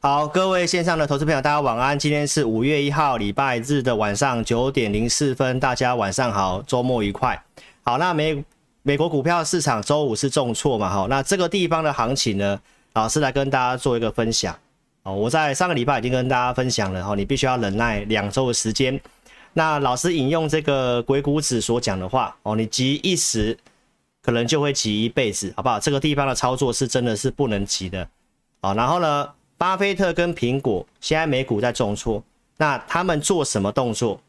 好，各位线上的投资朋友，大家晚安。今天是五月一号，礼拜日的晚上九点零四分，大家晚上好，周末愉快。好，那美美国股票市场周五是重挫嘛？好，那这个地方的行情呢，老师来跟大家做一个分享。哦，我在上个礼拜已经跟大家分享了，哈，你必须要忍耐两周的时间。那老师引用这个鬼谷子所讲的话，哦，你急一时，可能就会急一辈子，好不好？这个地方的操作是真的是不能急的。好，然后呢？巴菲特跟苹果现在美股在重挫，那他们做什么动作？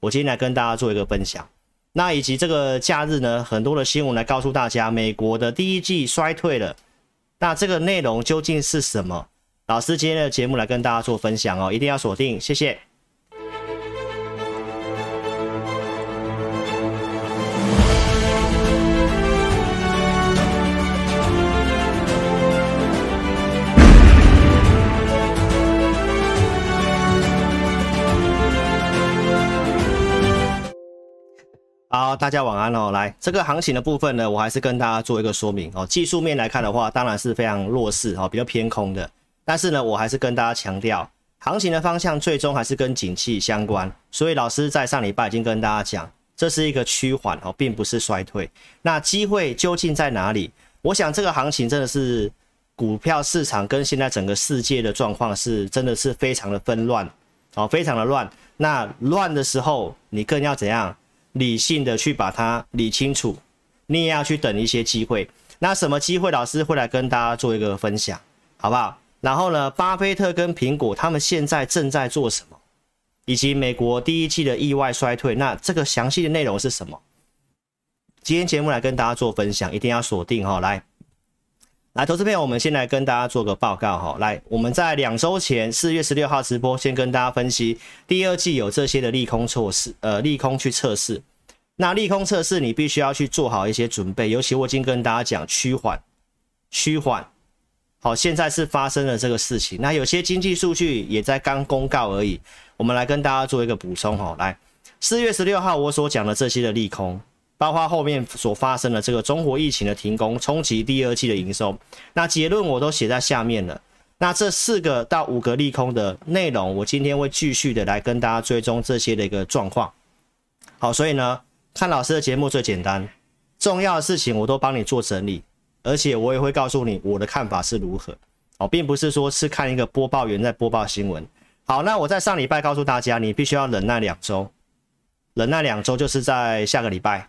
我今天来跟大家做一个分享。那以及这个假日呢，很多的新闻来告诉大家，美国的第一季衰退了。那这个内容究竟是什么？老师今天的节目来跟大家做分享哦，一定要锁定，谢谢。好，大家晚安哦。来，这个行情的部分呢，我还是跟大家做一个说明哦。技术面来看的话，当然是非常弱势哦，比较偏空的。但是呢，我还是跟大家强调，行情的方向最终还是跟景气相关。所以老师在上礼拜已经跟大家讲，这是一个趋缓哦，并不是衰退。那机会究竟在哪里？我想这个行情真的是股票市场跟现在整个世界的状况是真的是非常的纷乱哦，非常的乱。那乱的时候，你更要怎样？理性的去把它理清楚，你也要去等一些机会。那什么机会，老师会来跟大家做一个分享，好不好？然后呢，巴菲特跟苹果他们现在正在做什么，以及美国第一季的意外衰退，那这个详细的内容是什么？今天节目来跟大家做分享，一定要锁定哈。来，来，投资朋友，我们先来跟大家做个报告哈。来，我们在两周前四月十六号直播，先跟大家分析第二季有这些的利空措施，呃，利空去测试。那利空测试，你必须要去做好一些准备，尤其我已经跟大家讲趋缓，趋缓。好，现在是发生了这个事情。那有些经济数据也在刚公告而已，我们来跟大家做一个补充哈。来，四月十六号我所讲的这些的利空，包括后面所发生的这个中国疫情的停工，冲击第二季的营收。那结论我都写在下面了。那这四个到五个利空的内容，我今天会继续的来跟大家追踪这些的一个状况。好，所以呢。看老师的节目最简单，重要的事情我都帮你做整理，而且我也会告诉你我的看法是如何哦，并不是说是看一个播报员在播报新闻。好，那我在上礼拜告诉大家，你必须要忍耐两周，忍耐两周就是在下个礼拜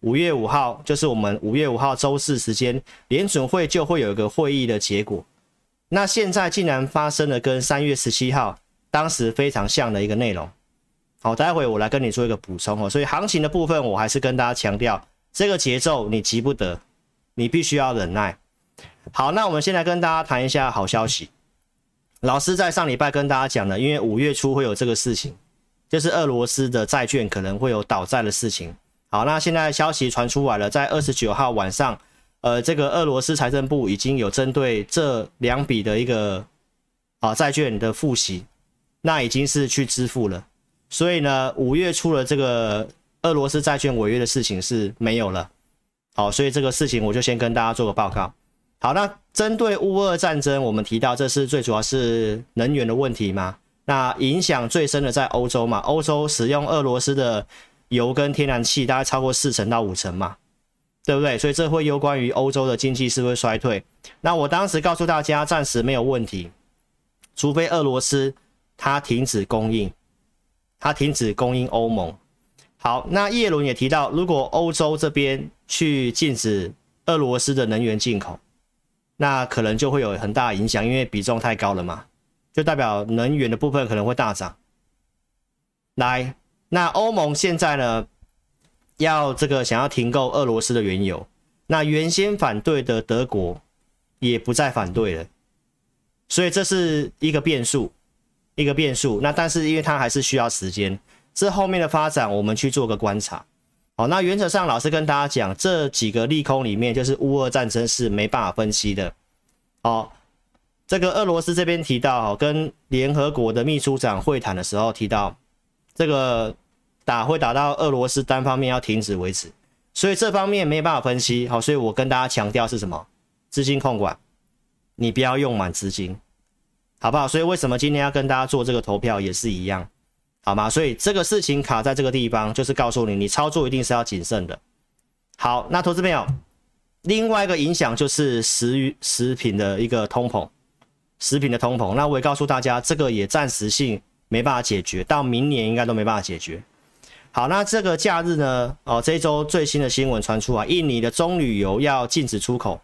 五月五号，就是我们五月五号周四时间，联准会就会有一个会议的结果。那现在竟然发生了跟三月十七号当时非常像的一个内容。好，待会我来跟你做一个补充哦。所以行情的部分，我还是跟大家强调，这个节奏你急不得，你必须要忍耐。好，那我们先来跟大家谈一下好消息。老师在上礼拜跟大家讲了，因为五月初会有这个事情，就是俄罗斯的债券可能会有倒债的事情。好，那现在消息传出来了，在二十九号晚上，呃，这个俄罗斯财政部已经有针对这两笔的一个啊债券的付息，那已经是去支付了。所以呢，五月初的这个俄罗斯债券违约的事情是没有了。好，所以这个事情我就先跟大家做个报告。好，那针对乌俄战争，我们提到这是最主要是能源的问题嘛？那影响最深的在欧洲嘛？欧洲使用俄罗斯的油跟天然气大概超过四成到五成嘛，对不对？所以这会攸关于欧洲的经济是不是衰退？那我当时告诉大家，暂时没有问题，除非俄罗斯它停止供应。它停止供应欧盟。好，那叶伦也提到，如果欧洲这边去禁止俄罗斯的能源进口，那可能就会有很大影响，因为比重太高了嘛，就代表能源的部分可能会大涨。来，那欧盟现在呢，要这个想要停购俄罗斯的原油，那原先反对的德国也不再反对了，所以这是一个变数。一个变数，那但是因为它还是需要时间，这后面的发展我们去做个观察。好，那原则上老师跟大家讲，这几个利空里面，就是乌俄战争是没办法分析的。好，这个俄罗斯这边提到，跟联合国的秘书长会谈的时候提到，这个打会打到俄罗斯单方面要停止为止，所以这方面没办法分析。好，所以我跟大家强调是什么？资金控管，你不要用满资金。好不好？所以为什么今天要跟大家做这个投票也是一样，好吗？所以这个事情卡在这个地方，就是告诉你，你操作一定是要谨慎的。好，那投资朋友，另外一个影响就是食于食品的一个通膨，食品的通膨。那我也告诉大家，这个也暂时性没办法解决，到明年应该都没办法解决。好，那这个假日呢？哦，这一周最新的新闻传出啊，印尼的棕榈油要禁止出口，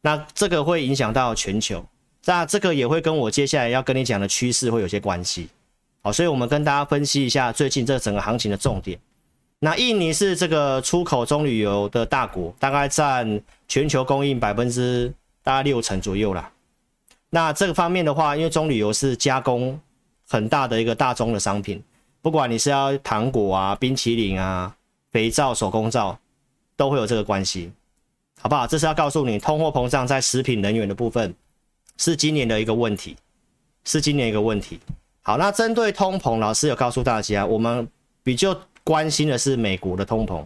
那这个会影响到全球，那这个也会跟我接下来要跟你讲的趋势会有些关系。好，所以我们跟大家分析一下最近这整个行情的重点。那印尼是这个出口棕榈油的大国，大概占全球供应百分之大概六成左右啦。那这个方面的话，因为棕榈油是加工很大的一个大宗的商品。不管你是要糖果啊、冰淇淋啊、肥皂、手工皂，都会有这个关系，好不好？这是要告诉你，通货膨胀在食品能源的部分是今年的一个问题，是今年一个问题。好，那针对通膨，老师有告诉大家，我们比较关心的是美国的通膨。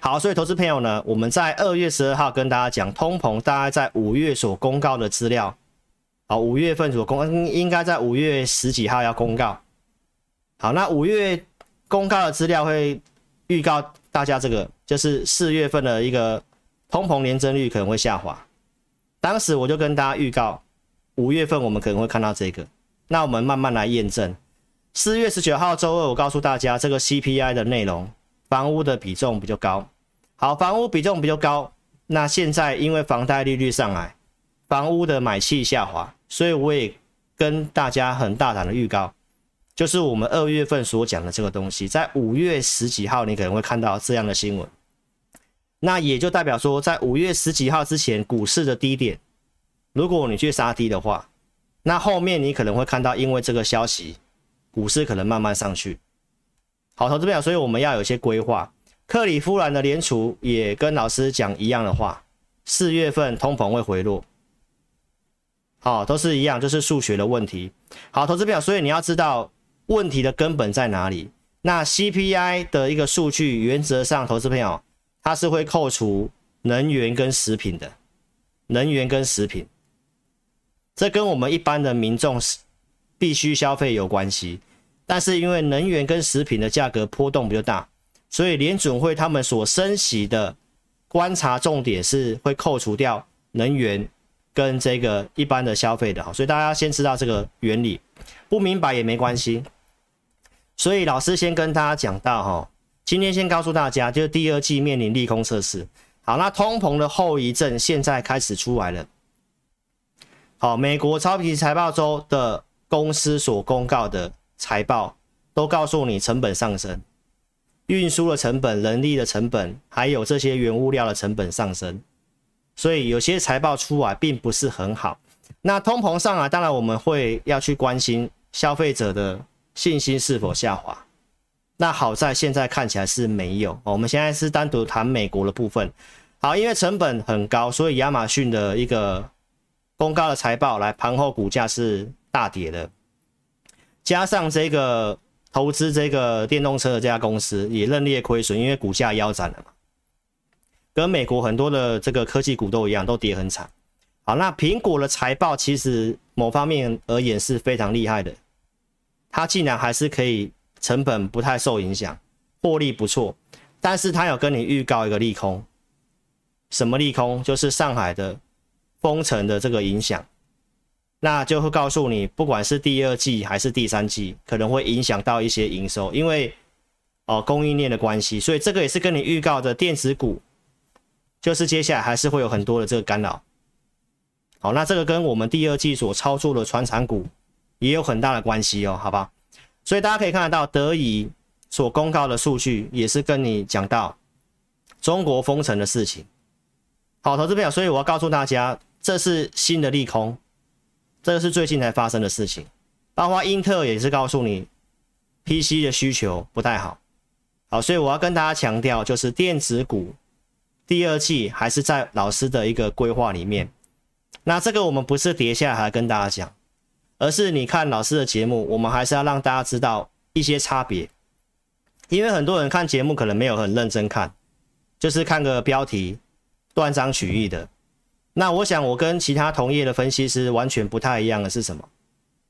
好，所以投资朋友呢，我们在二月十二号跟大家讲，通膨大概在五月所公告的资料，好，五月份所公应该在五月十几号要公告。好，那五月公告的资料会预告大家，这个就是四月份的一个通膨年增率可能会下滑。当时我就跟大家预告，五月份我们可能会看到这个。那我们慢慢来验证。四月十九号周二，我告诉大家这个 CPI 的内容，房屋的比重比较高。好，房屋比重比较高，那现在因为房贷利率上来，房屋的买气下滑，所以我也跟大家很大胆的预告。就是我们二月份所讲的这个东西，在五月十几号，你可能会看到这样的新闻。那也就代表说，在五月十几号之前，股市的低点，如果你去杀低的话，那后面你可能会看到，因为这个消息，股市可能慢慢上去。好，投资朋友，所以我们要有些规划。克里夫兰的联储也跟老师讲一样的话，四月份通膨会回落。好，都是一样，就是数学的问题。好，投资朋友，所以你要知道。问题的根本在哪里？那 CPI 的一个数据，原则上，投资朋友，它是会扣除能源跟食品的，能源跟食品，这跟我们一般的民众是必须消费有关系。但是因为能源跟食品的价格波动比较大，所以联准会他们所升息的观察重点是会扣除掉能源跟这个一般的消费的。所以大家先知道这个原理，不明白也没关系。所以老师先跟大家讲到哈，今天先告诉大家，就是第二季面临利空测试。好，那通膨的后遗症现在开始出来了。好，美国超级财报周的公司所公告的财报都告诉你成本上升，运输的成本、人力的成本，还有这些原物料的成本上升。所以有些财报出来并不是很好。那通膨上来，当然我们会要去关心消费者的。信心是否下滑？那好在现在看起来是没有。我们现在是单独谈美国的部分。好，因为成本很高，所以亚马逊的一个公告的财报来盘后股价是大跌的。加上这个投资这个电动车的这家公司也认列亏损，因为股价腰斩了嘛。跟美国很多的这个科技股都一样，都跌很惨。好，那苹果的财报其实某方面而言是非常厉害的。它竟然还是可以成本不太受影响，获利不错，但是它有跟你预告一个利空，什么利空？就是上海的封城的这个影响，那就会告诉你，不管是第二季还是第三季，可能会影响到一些营收，因为哦供应链的关系，所以这个也是跟你预告的电子股，就是接下来还是会有很多的这个干扰。好，那这个跟我们第二季所操作的传产股。也有很大的关系哦，好不好？所以大家可以看得到，德仪所公告的数据也是跟你讲到中国封城的事情。好，投资朋友，所以我要告诉大家，这是新的利空，这个是最近才发生的事情。包括英特尔也是告诉你，PC 的需求不太好。好，所以我要跟大家强调，就是电子股第二季还是在老师的一个规划里面。那这个我们不是跌下来跟大家讲。而是你看老师的节目，我们还是要让大家知道一些差别，因为很多人看节目可能没有很认真看，就是看个标题，断章取义的。那我想我跟其他同业的分析师完全不太一样的是什么？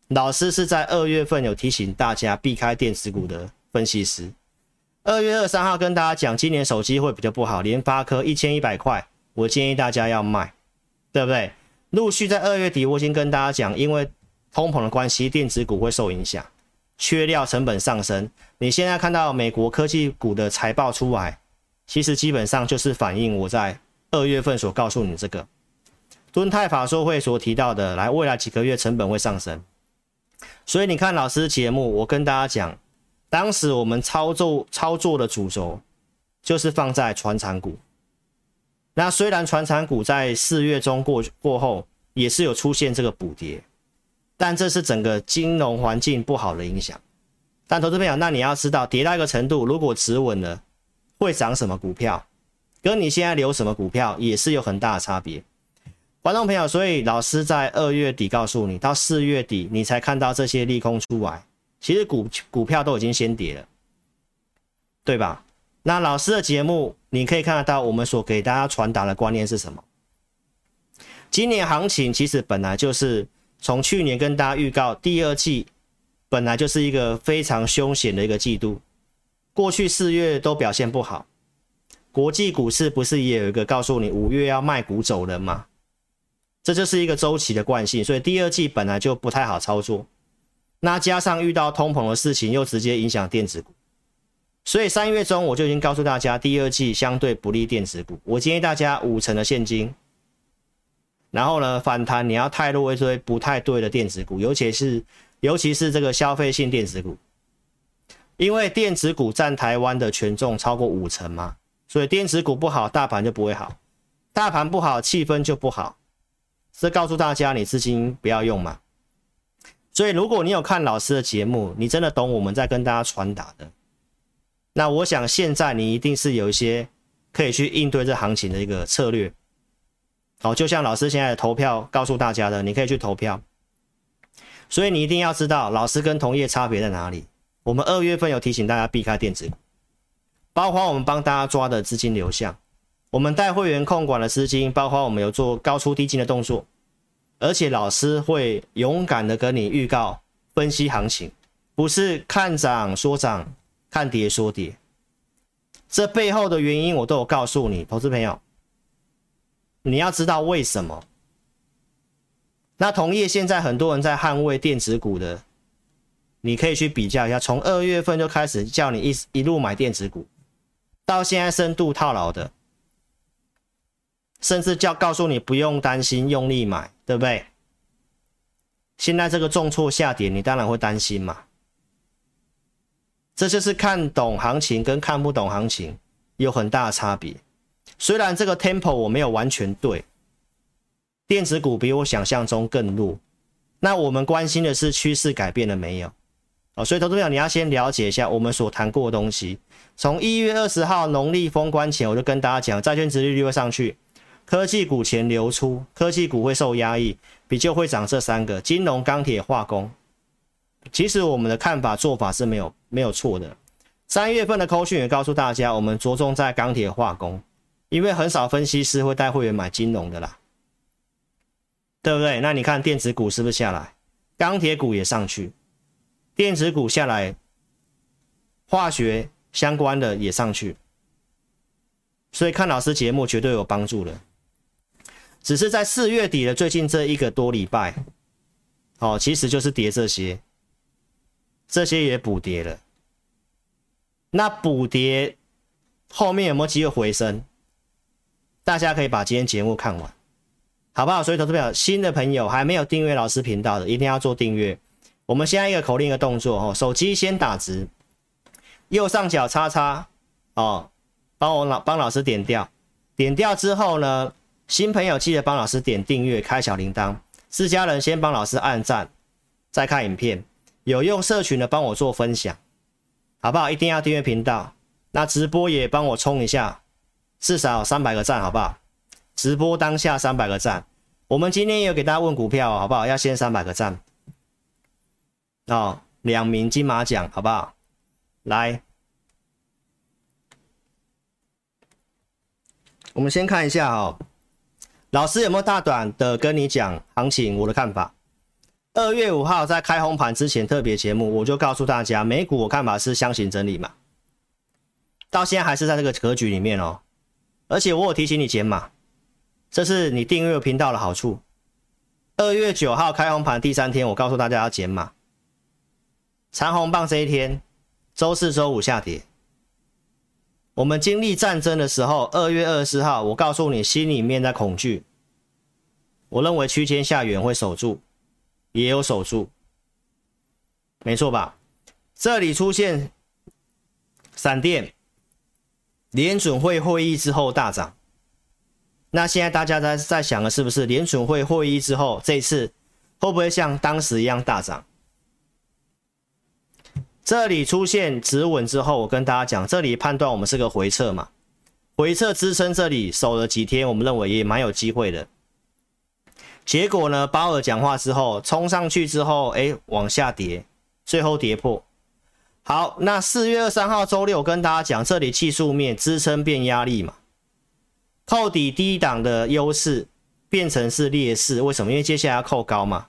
老师是在二月份有提醒大家避开电子股的分析师。二月二三号跟大家讲，今年手机会比较不好，联发科一千一百块，我建议大家要卖，对不对？陆续在二月底，我已经跟大家讲，因为通膨的关系，电子股会受影响，缺料成本上升。你现在看到美国科技股的财报出来，其实基本上就是反映我在二月份所告诉你这个敦泰法说会所提到的，来未来几个月成本会上升。所以你看老师节目，我跟大家讲，当时我们操作操作的主轴就是放在传产股。那虽然传产股在四月中过过后也是有出现这个补跌，但这是整个金融环境不好的影响。但投资朋友，那你要知道，跌到一个程度，如果止稳了，会涨什么股票，跟你现在留什么股票也是有很大的差别。观众朋友，所以老师在二月底告诉你，到四月底你才看到这些利空出来，其实股股票都已经先跌了，对吧？那老师的节目你可以看得到，我们所给大家传达的观念是什么？今年行情其实本来就是从去年跟大家预告，第二季本来就是一个非常凶险的一个季度，过去四月都表现不好，国际股市不是也有一个告诉你五月要卖股走人吗？这就是一个周期的惯性，所以第二季本来就不太好操作。那加上遇到通膨的事情，又直接影响电子股，所以三月中我就已经告诉大家，第二季相对不利电子股。我建议大家五成的现金，然后呢，反弹你要太弱一堆不太对的电子股，尤其是尤其是这个消费性电子股，因为电子股占台湾的权重超过五成嘛，所以电子股不好，大盘就不会好；大盘不好，气氛就不好。是告诉大家，你资金不要用嘛。所以，如果你有看老师的节目，你真的懂我们在跟大家传达的。那我想，现在你一定是有一些可以去应对这行情的一个策略。好，就像老师现在的投票告诉大家的，你可以去投票。所以，你一定要知道老师跟同业差别在哪里。我们二月份有提醒大家避开电子股，包括我们帮大家抓的资金流向。我们带会员控管的资金，包括我们有做高出低进的动作，而且老师会勇敢的跟你预告分析行情，不是看涨说涨，看跌说跌。这背后的原因我都有告诉你，投资朋友，你要知道为什么。那同业现在很多人在捍卫电子股的，你可以去比较一下，从二月份就开始叫你一一路买电子股，到现在深度套牢的。甚至叫告诉你不用担心，用力买，对不对？现在这个重挫下跌，你当然会担心嘛。这就是看懂行情跟看不懂行情有很大的差别。虽然这个 tempo 我没有完全对，电子股比我想象中更弱。那我们关心的是趋势改变了没有？哦，所以投资者你要先了解一下我们所谈过的东西。从一月二十号农历封关前，我就跟大家讲，债券殖利率会上去。科技股钱流出，科技股会受压抑，比较会涨这三个：金融、钢铁、化工。其实我们的看法做法是没有没有错的。三月份的扣讯也告诉大家，我们着重在钢铁、化工，因为很少分析师会带会员买金融的啦，对不对？那你看电子股是不是下来？钢铁股也上去，电子股下来，化学相关的也上去，所以看老师节目绝对有帮助的。只是在四月底的最近这一个多礼拜，哦，其实就是跌这些，这些也补跌了。那补跌后面有没有机会回升？大家可以把今天节目看完，好不好？所以投资朋友，新的朋友还没有订阅老师频道的，一定要做订阅。我们现在一个口令一个动作哦，手机先打直，右上角叉叉哦，帮我老帮老师点掉，点掉之后呢？新朋友记得帮老师点订阅，开小铃铛。自家人先帮老师按赞，再看影片。有用社群的帮我做分享，好不好？一定要订阅频道。那直播也帮我冲一下，至少三百个赞，好不好？直播当下三百个赞。我们今天也有给大家问股票，好不好？要先三百个赞。哦，两名金马奖，好不好？来，我们先看一下哦。老师有没有大胆的跟你讲行情？我的看法。二月五号在开红盘之前特别节目，我就告诉大家，美股我看法是箱型整理嘛，到现在还是在这个格局里面哦。而且我有提醒你减码，这是你订阅频道的好处。二月九号开红盘第三天，我告诉大家要减码。长红棒这一天，周四、周五下跌。我们经历战争的时候，二月二十号，我告诉你心里面在恐惧。我认为区间下缘会守住，也有守住，没错吧？这里出现闪电，联准会会议之后大涨。那现在大家在在想的是不是联准会会议之后，这次会不会像当时一样大涨？这里出现止稳之后，我跟大家讲，这里判断我们是个回撤嘛，回撤支撑这里守了几天，我们认为也蛮有机会的。结果呢，鲍尔讲话之后冲上去之后，哎，往下跌，最后跌破。好，那四月二三号周六，跟大家讲，这里技术面支撑变压力嘛，扣底低档的优势变成是劣势，为什么？因为接下来要扣高嘛，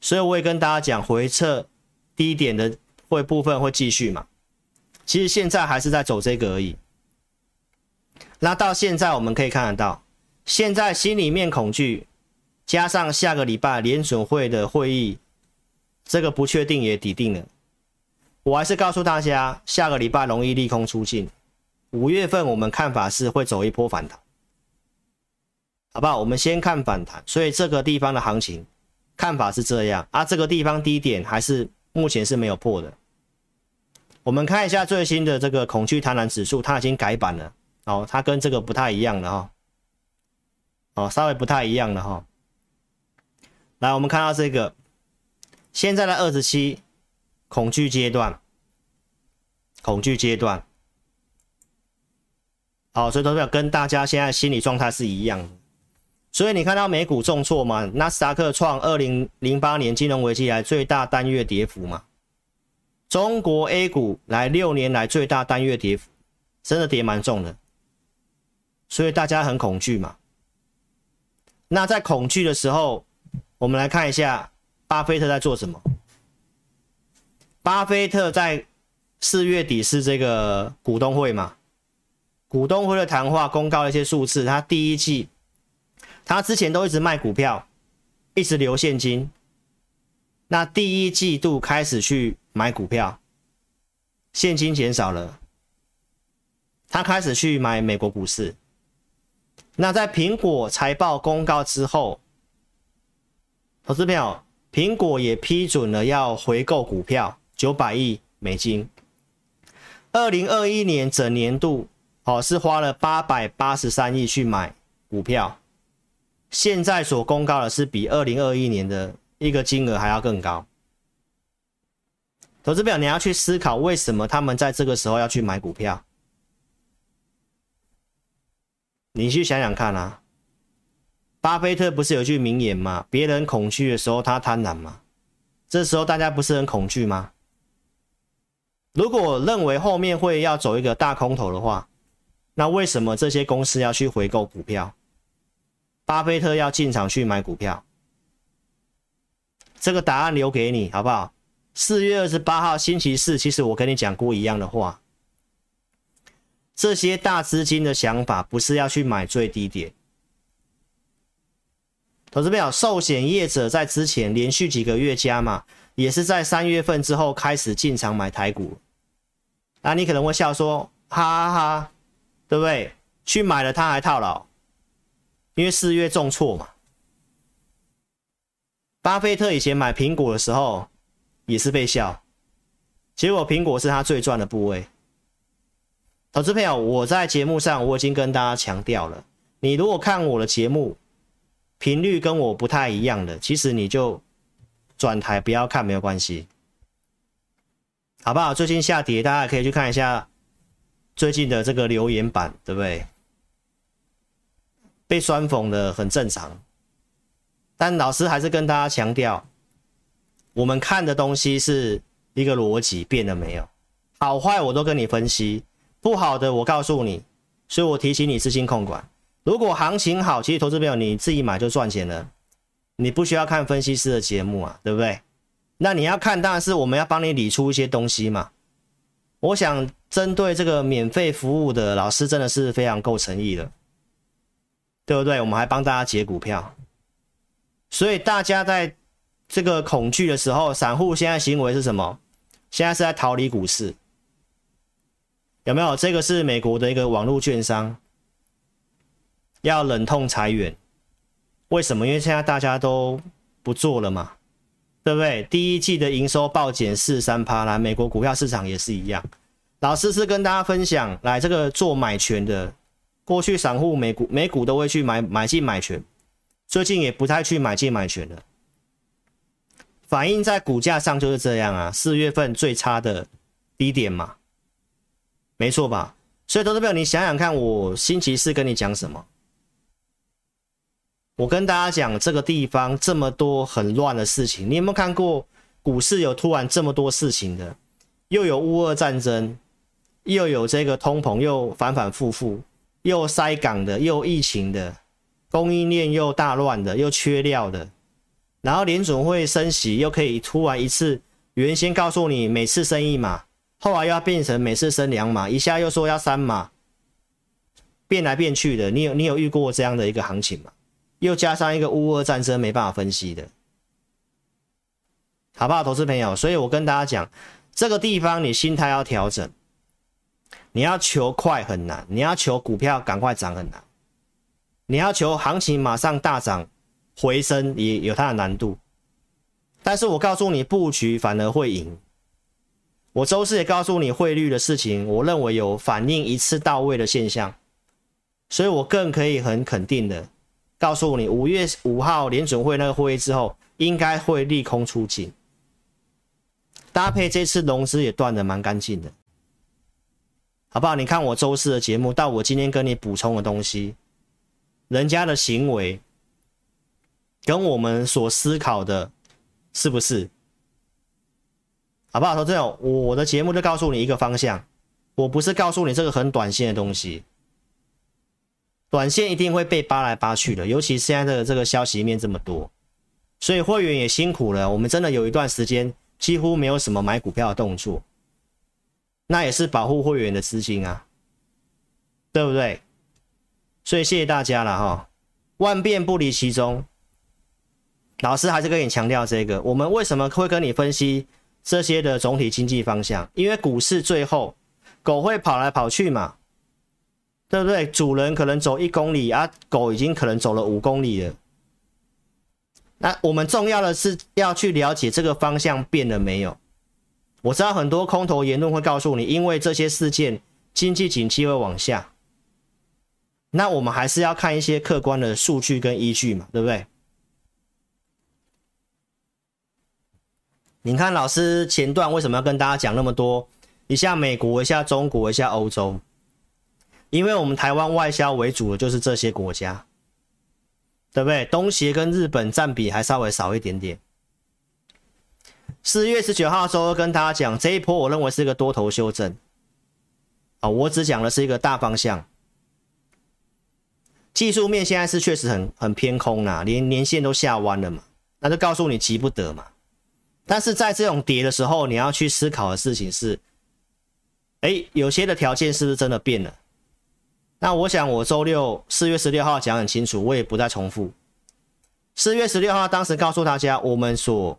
所以我也跟大家讲，回撤低点的。会部分会继续嘛？其实现在还是在走这个而已。那到现在我们可以看得到，现在心里面恐惧，加上下个礼拜联准会的会议，这个不确定也底定了。我还是告诉大家，下个礼拜容易利空出尽。五月份我们看法是会走一波反弹，好不好？我们先看反弹，所以这个地方的行情看法是这样啊。这个地方低点还是。目前是没有破的。我们看一下最新的这个恐惧贪婪指数，它已经改版了哦，它跟这个不太一样了哈，哦，稍微不太一样了哈。来，我们看到这个现在的二十七恐惧阶段，恐惧阶段，好，所以都是要跟大家现在心理状态是一样的。所以你看到美股重挫嘛？纳斯达克创二零零八年金融危机以来最大单月跌幅嘛？中国 A 股来六年来最大单月跌幅，真的跌蛮重的。所以大家很恐惧嘛？那在恐惧的时候，我们来看一下巴菲特在做什么。巴菲特在四月底是这个股东会嘛？股东会的谈话公告一些数字，他第一季。他之前都一直卖股票，一直留现金。那第一季度开始去买股票，现金减少了。他开始去买美国股市。那在苹果财报公告之后，投资朋友，苹果也批准了要回购股票九百亿美金。二零二一年整年度，哦，是花了八百八十三亿去买股票。现在所公告的是比二零二一年的一个金额还要更高。投资表，你要去思考为什么他们在这个时候要去买股票？你去想想看啊。巴菲特不是有句名言吗？别人恐惧的时候，他贪婪吗？这时候大家不是很恐惧吗？如果认为后面会要走一个大空头的话，那为什么这些公司要去回购股票？巴菲特要进场去买股票，这个答案留给你，好不好？四月二十八号星期四，其实我跟你讲过一样的话，这些大资金的想法不是要去买最低点。投资朋友，寿险业者在之前连续几个月加码，也是在三月份之后开始进场买台股。那你可能会笑说，哈哈哈，对不对？去买了他还套牢。因为四月重挫嘛，巴菲特以前买苹果的时候也是被笑，结果苹果是他最赚的部位。投资朋友，我在节目上我已经跟大家强调了，你如果看我的节目频率跟我不太一样的，其实你就转台不要看没有关系，好不好？最近下跌，大家可以去看一下最近的这个留言板，对不对？被酸讽的很正常，但老师还是跟大家强调，我们看的东西是一个逻辑，变了没有？好坏我都跟你分析，不好的我告诉你，所以我提醒你资金控管。如果行情好，其实投资朋友你自己买就赚钱了，你不需要看分析师的节目啊，对不对？那你要看，当然是我们要帮你理出一些东西嘛。我想针对这个免费服务的老师，真的是非常够诚意的，对不对？我们还帮大家解股票，所以大家在这个恐惧的时候，散户现在行为是什么？现在是在逃离股市，有没有？这个是美国的一个网络券商。要忍痛裁员，为什么？因为现在大家都不做了嘛，对不对？第一季的营收暴减四三趴啦，美国股票市场也是一样。老师是跟大家分享，来这个做买权的，过去散户美股美股都会去买买进买权，最近也不太去买进买权了，反映在股价上就是这样啊。四月份最差的低点嘛，没错吧？所以投资朋友，你想想看，我星期四跟你讲什么？我跟大家讲，这个地方这么多很乱的事情，你有没有看过股市有突然这么多事情的？又有乌俄战争，又有这个通膨，又反反复复，又塞港的，又疫情的，供应链又大乱的，又缺料的，然后联准会升息，又可以突然一次，原先告诉你每次升一码，后来又要变成每次升两码，一下又说要三码，变来变去的，你有你有遇过这样的一个行情吗？又加上一个乌俄战争，没办法分析的，好不好，投资朋友？所以我跟大家讲，这个地方你心态要调整，你要求快很难，你要求股票赶快涨很难，你要求行情马上大涨回升也有它的难度。但是我告诉你，布局反而会赢。我周四也告诉你汇率的事情，我认为有反应一次到位的现象，所以我更可以很肯定的。告诉你，五月五号联准会那个会议之后，应该会利空出尽，搭配这次融资也断的蛮干净的，好不好？你看我周四的节目，到我今天跟你补充的东西，人家的行为跟我们所思考的，是不是？好不好？说这样，我的节目就告诉你一个方向，我不是告诉你这个很短线的东西。短线一定会被扒来扒去的，尤其现在的这个消息面这么多，所以会员也辛苦了。我们真的有一段时间几乎没有什么买股票的动作，那也是保护会员的资金啊，对不对？所以谢谢大家了哈，万变不离其宗。老师还是跟你强调这个，我们为什么会跟你分析这些的总体经济方向？因为股市最后狗会跑来跑去嘛。对不对？主人可能走一公里啊，狗已经可能走了五公里了。那我们重要的是要去了解这个方向变了没有？我知道很多空头言论会告诉你，因为这些事件，经济景气会往下。那我们还是要看一些客观的数据跟依据嘛，对不对？你看老师前段为什么要跟大家讲那么多？一下美国，一下中国，一下欧洲。因为我们台湾外销为主的就是这些国家，对不对？东协跟日本占比还稍微少一点点。四月十九号的时候跟大家讲，这一波我认为是一个多头修正啊，我只讲的是一个大方向。技术面现在是确实很很偏空啦，连年线都下弯了嘛，那就告诉你急不得嘛。但是在这种跌的时候，你要去思考的事情是，哎，有些的条件是不是真的变了？那我想，我周六四月十六号讲很清楚，我也不再重复。四月十六号当时告诉大家，我们所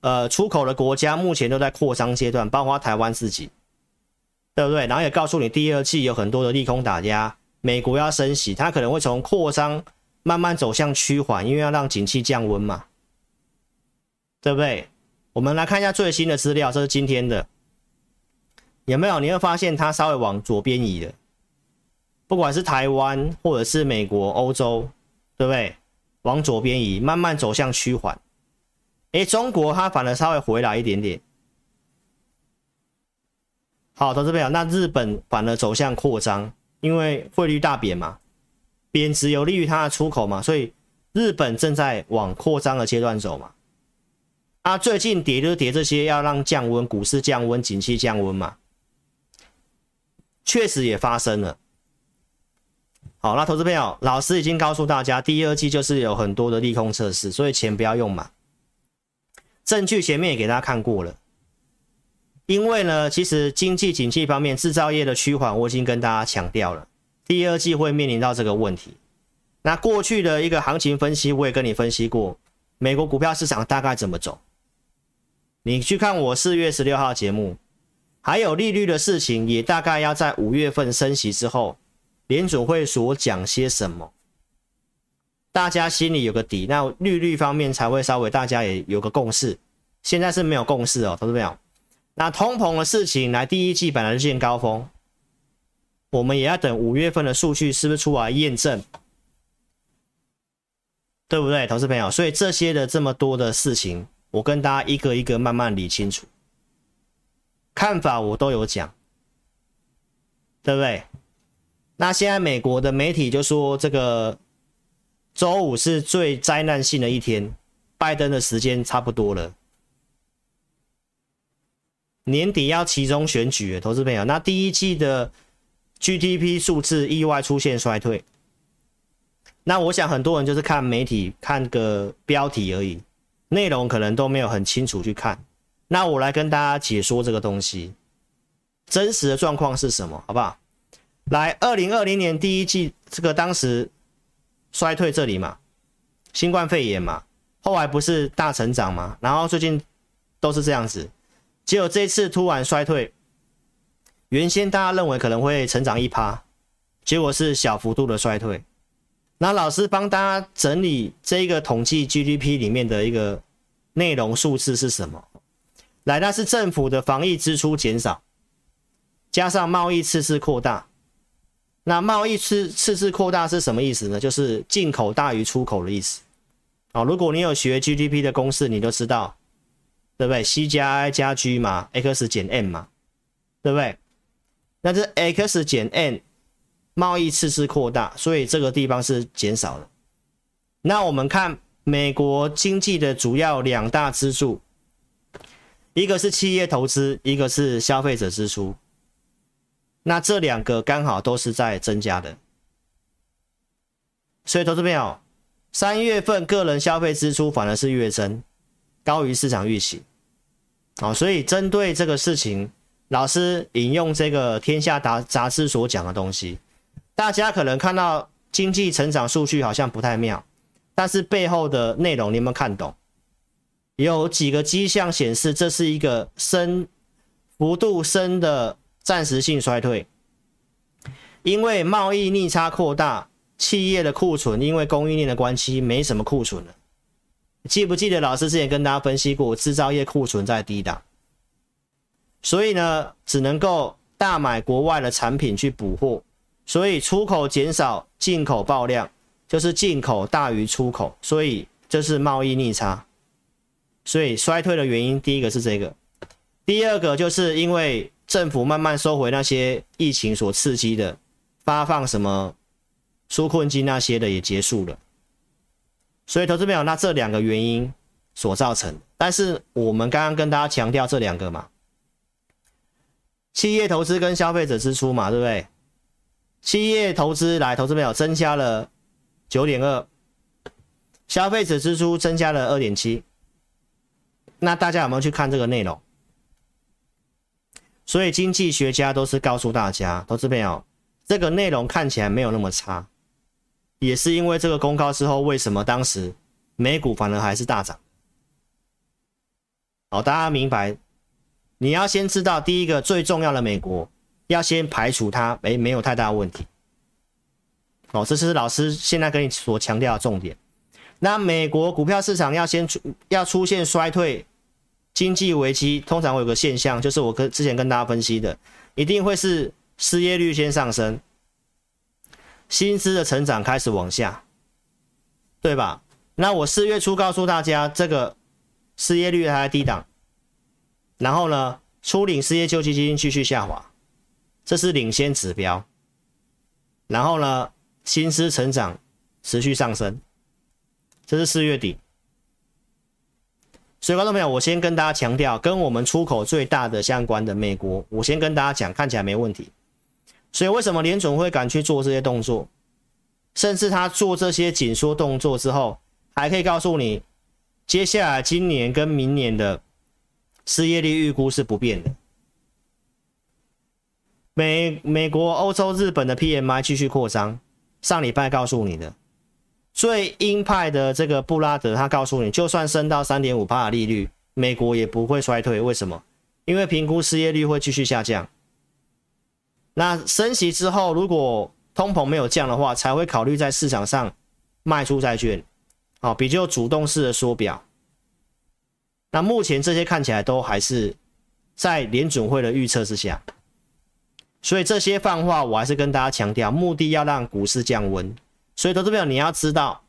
呃出口的国家目前都在扩张阶段，包括台湾自己，对不对？然后也告诉你，第二季有很多的利空打压，美国要升息，它可能会从扩张慢慢走向趋缓，因为要让景气降温嘛，对不对？我们来看一下最新的资料，这是今天的，有没有？你会发现它稍微往左边移了。不管是台湾或者是美国、欧洲，对不对？往左边移，慢慢走向趋缓。哎，中国它反而稍微回来一点点。好，投资朋友，那日本反而走向扩张，因为汇率大贬嘛，贬值有利于它的出口嘛，所以日本正在往扩张的阶段走嘛。啊，最近跌就跌这些，要让降温，股市降温，景气降温嘛，确实也发生了。好，那投资朋友，老师已经告诉大家，第二季就是有很多的利空测试，所以钱不要用嘛。证据前面也给大家看过了，因为呢，其实经济景气方面，制造业的趋缓，我已经跟大家强调了，第二季会面临到这个问题。那过去的一个行情分析，我也跟你分析过，美国股票市场大概怎么走。你去看我四月十六号节目，还有利率的事情，也大概要在五月份升息之后，联准会所讲些什么，大家心里有个底，那利率方面才会稍微大家也有个共识。现在是没有共识哦，投资朋友。那通膨的事情，来第一季本来就见高峰，我们也要等五月份的数据是不是出来验证。对不对，投资朋友？所以这些的这么多的事情，我跟大家一个一个慢慢理清楚，看法我都有讲，对不对？那现在美国的媒体就说这个周五是最灾难性的一天，拜登的时间差不多了，年底要期中选举，投资朋友，那第一季的 GDP 数字意外出现衰退。那我想很多人就是看媒体看个标题而已，内容可能都没有很清楚去看。那我来跟大家解说这个东西，真实的状况是什么，好不好？来，二零二零年第一季这个当时衰退这里嘛，新冠肺炎嘛，后来不是大成长嘛，然后最近都是这样子，结果这次突然衰退，原先大家认为可能会成长一趴，结果是小幅度的衰退。那老师帮大家整理这一个统计 GDP 里面的一个内容数字是什么？来，那是政府的防疫支出减少，加上贸易赤字扩大。那贸易赤赤字扩大是什么意思呢？就是进口大于出口的意思。哦，如果你有学 GDP 的公式，你就知道，对不对？C 加 I 加 G 嘛，X 减 M 嘛，对不对？那这 X 减 M。贸易赤字扩大，所以这个地方是减少的。那我们看美国经济的主要两大支柱，一个是企业投资，一个是消费者支出。那这两个刚好都是在增加的。所以投资朋友，三月份个人消费支出反而是月增，高于市场预期。好，所以针对这个事情，老师引用这个《天下杂杂志》所讲的东西。大家可能看到经济成长数据好像不太妙，但是背后的内容你有没有看懂？有几个迹象显示这是一个深幅度深的暂时性衰退，因为贸易逆差扩大，企业的库存因为供应链的关系没什么库存了。记不记得老师之前跟大家分析过，制造业库存在低档，所以呢，只能够大买国外的产品去补货。所以出口减少，进口爆量，就是进口大于出口，所以这是贸易逆差。所以衰退的原因，第一个是这个，第二个就是因为政府慢慢收回那些疫情所刺激的发放什么纾困金那些的也结束了。所以投资朋友，那这两个原因所造成，但是我们刚刚跟大家强调这两个嘛，企业投资跟消费者支出嘛，对不对？企业投资来，投资朋友增加了九点二，消费者支出增加了二点七。那大家有没有去看这个内容？所以经济学家都是告诉大家，投资朋友这个内容看起来没有那么差，也是因为这个公告之后，为什么当时美股反而还是大涨？好，大家明白？你要先知道第一个最重要的美国。要先排除它，没没有太大问题。哦，这是老师现在跟你所强调的重点。那美国股票市场要先出要出现衰退、经济危机，通常会有个现象，就是我跟之前跟大家分析的，一定会是失业率先上升，薪资的成长开始往下，对吧？那我四月初告诉大家，这个失业率还在低档，然后呢，初领失业救济金继续下滑。这是领先指标，然后呢，薪资成长持续上升，这是四月底。所以观众朋友，我先跟大家强调，跟我们出口最大的相关的美国，我先跟大家讲，看起来没问题。所以为什么联准会敢去做这些动作？甚至他做这些紧缩动作之后，还可以告诉你，接下来今年跟明年的失业率预估是不变的。美美国、欧洲、日本的 PMI 继续扩张，上礼拜告诉你的最鹰派的这个布拉德，他告诉你，就算升到三点五趴的利率，美国也不会衰退。为什么？因为评估失业率会继续下降。那升息之后，如果通膨没有降的话，才会考虑在市场上卖出债券，好，比较主动式的缩表。那目前这些看起来都还是在联准会的预测之下。所以这些放话，我还是跟大家强调，目的要让股市降温。所以投资朋友，你要知道，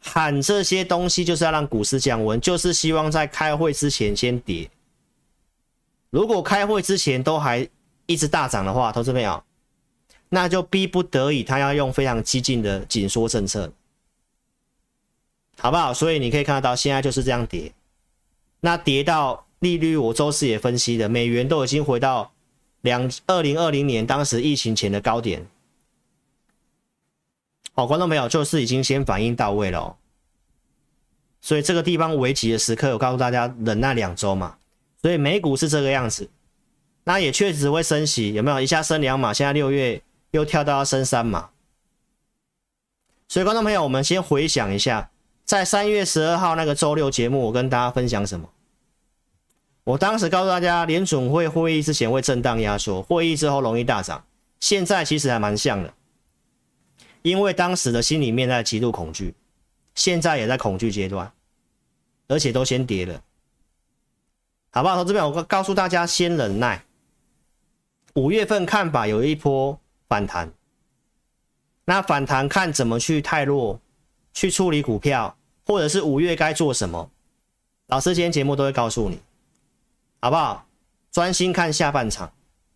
喊这些东西就是要让股市降温，就是希望在开会之前先跌。如果开会之前都还一直大涨的话，投资朋友，那就逼不得已他要用非常激进的紧缩政策，好不好？所以你可以看得到，现在就是这样跌。那跌到利率，我周四也分析的，美元都已经回到。两二零二零年当时疫情前的高点，好，观众朋友就是已经先反应到位了哦，所以这个地方危急的时刻，我告诉大家忍耐两周嘛，所以美股是这个样子，那也确实会升息，有没有？一下升两码，现在六月又跳到要升三码，所以观众朋友，我们先回想一下，在三月十二号那个周六节目，我跟大家分享什么？我当时告诉大家，联准会会议之前会震荡压缩，会议之后容易大涨。现在其实还蛮像的，因为当时的心里面在极度恐惧，现在也在恐惧阶段，而且都先跌了，好不好？投资朋友，我告诉大家，先忍耐。五月份看法有一波反弹，那反弹看怎么去太弱，去处理股票，或者是五月该做什么，老师今天节目都会告诉你。好不好？专心看下半场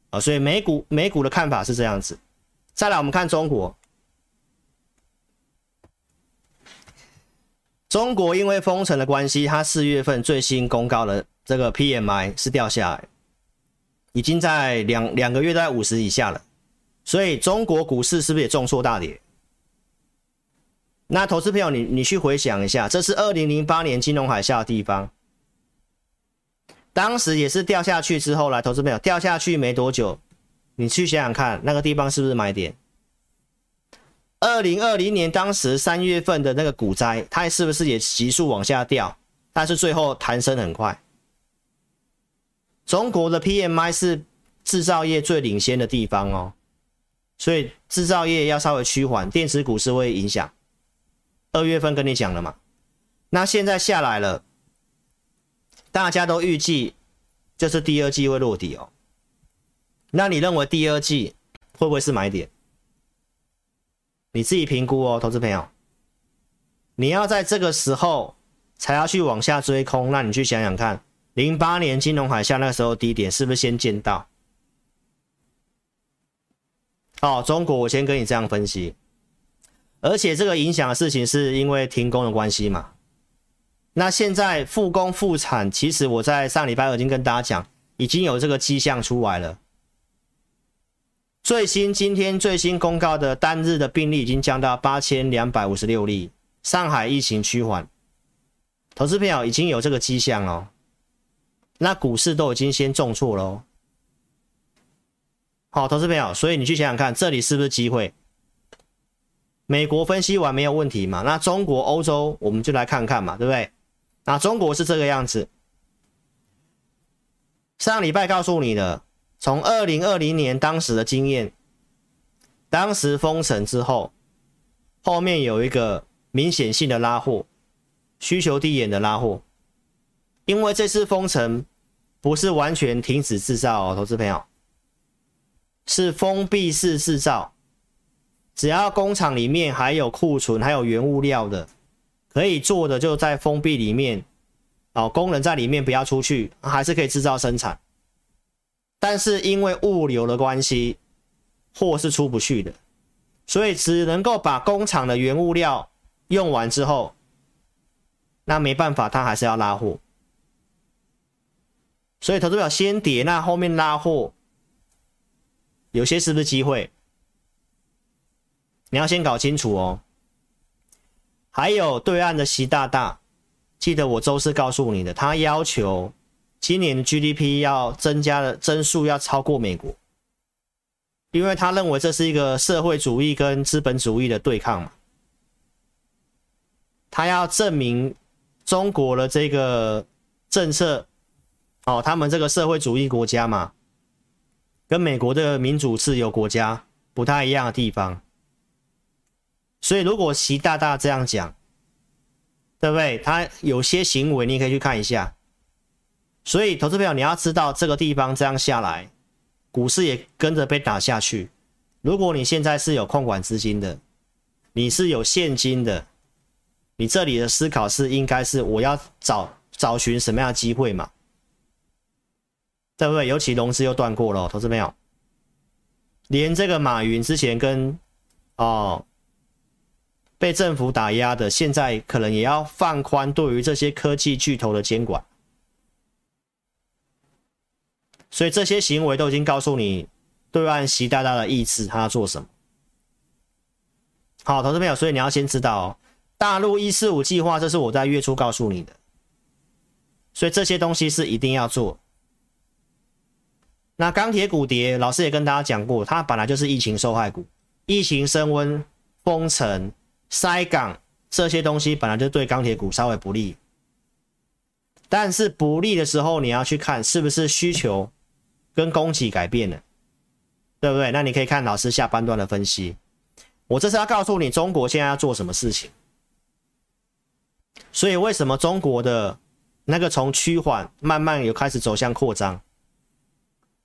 啊！所以美股美股的看法是这样子。再来，我们看中国。中国因为封城的关系，它四月份最新公告的这个 PMI 是掉下来，已经在两两个月在五十以下了。所以中国股市是不是也重挫大跌？那投资朋友，你你去回想一下，这是二零零八年金融海啸的地方。当时也是掉下去之后来，投资朋友掉下去没多久，你去想想看，那个地方是不是买点？二零二零年当时三月份的那个股灾，它是不是也急速往下掉？但是最后弹升很快。中国的 PMI 是制造业最领先的地方哦，所以制造业要稍微趋缓，电子股是会影响。二月份跟你讲了嘛，那现在下来了。大家都预计就是第二季会落地哦，那你认为第二季会不会是买点？你自己评估哦，投资朋友，你要在这个时候才要去往下追空，那你去想想看，零八年金融海啸那时候低点是不是先见到？哦，中国我先跟你这样分析，而且这个影响的事情是因为停工的关系嘛。那现在复工复产，其实我在上礼拜已经跟大家讲，已经有这个迹象出来了。最新今天最新公告的单日的病例已经降到八千两百五十六例，上海疫情趋缓，投资朋友已经有这个迹象哦。那股市都已经先重挫喽。好，投资朋友，所以你去想想看，这里是不是机会？美国分析完没有问题嘛？那中国、欧洲我们就来看看嘛，对不对？那中国是这个样子，上礼拜告诉你的，从二零二零年当时的经验，当时封城之后，后面有一个明显性的拉货，需求递延的拉货，因为这次封城不是完全停止制造哦，投资朋友，是封闭式制造，只要工厂里面还有库存，还有原物料的。可以做的就在封闭里面，哦，工人在里面不要出去，还是可以制造生产。但是因为物流的关系，货是出不去的，所以只能够把工厂的原物料用完之后，那没办法，他还是要拉货。所以投资表先跌，那后面拉货，有些是不是机会？你要先搞清楚哦。还有对岸的习大大，记得我周四告诉你的，他要求今年 GDP 要增加的增速要超过美国，因为他认为这是一个社会主义跟资本主义的对抗嘛。他要证明中国的这个政策，哦，他们这个社会主义国家嘛，跟美国的民主自由国家不太一样的地方。所以，如果习大大这样讲，对不对？他有些行为你可以去看一下。所以，投资朋友你要知道，这个地方这样下来，股市也跟着被打下去。如果你现在是有控管资金的，你是有现金的，你这里的思考是应该是我要找找寻什么样的机会嘛？对不对？尤其融资又断过了，投资朋友，连这个马云之前跟哦。被政府打压的，现在可能也要放宽对于这些科技巨头的监管，所以这些行为都已经告诉你，对岸习大大的意志，他要做什么。好，投资朋友，所以你要先知道哦，大陆一四五计划，这是我在月初告诉你的，所以这些东西是一定要做。那钢铁股跌，老师也跟大家讲过，它本来就是疫情受害股，疫情升温，封城。塞港这些东西本来就对钢铁股稍微不利，但是不利的时候，你要去看是不是需求跟供给改变了，对不对？那你可以看老师下半段的分析。我这是要告诉你，中国现在要做什么事情。所以为什么中国的那个从趋缓慢慢有开始走向扩张？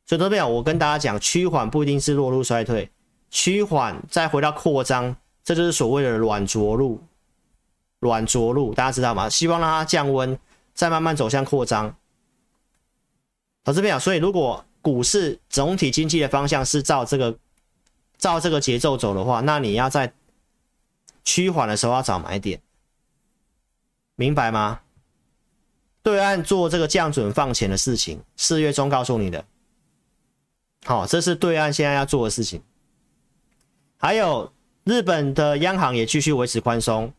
所以都没有，我跟大家讲，趋缓不一定是落入衰退，趋缓再回到扩张。这就是所谓的软着陆，软着陆，大家知道吗？希望让它降温，再慢慢走向扩张。投资朋友，所以如果股市总体经济的方向是照这个照这个节奏走的话，那你要在趋缓的时候要找买点，明白吗？对岸做这个降准放钱的事情，四月中告诉你的，好，这是对岸现在要做的事情，还有。日本的央行也继续维持宽松，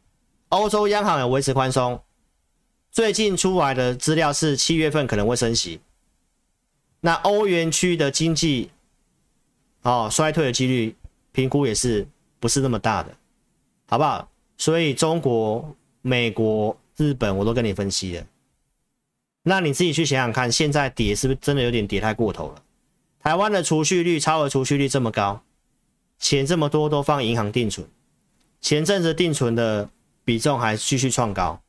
欧洲央行也维持宽松。最近出来的资料是七月份可能会升息。那欧元区的经济哦衰退的几率评估也是不是那么大的，好不好？所以中国、美国、日本我都跟你分析了。那你自己去想想看，现在跌是不是真的有点跌太过头了？台湾的储蓄率、超额储蓄率这么高。钱这么多都放银行定存，前阵子定存的比重还继续创高。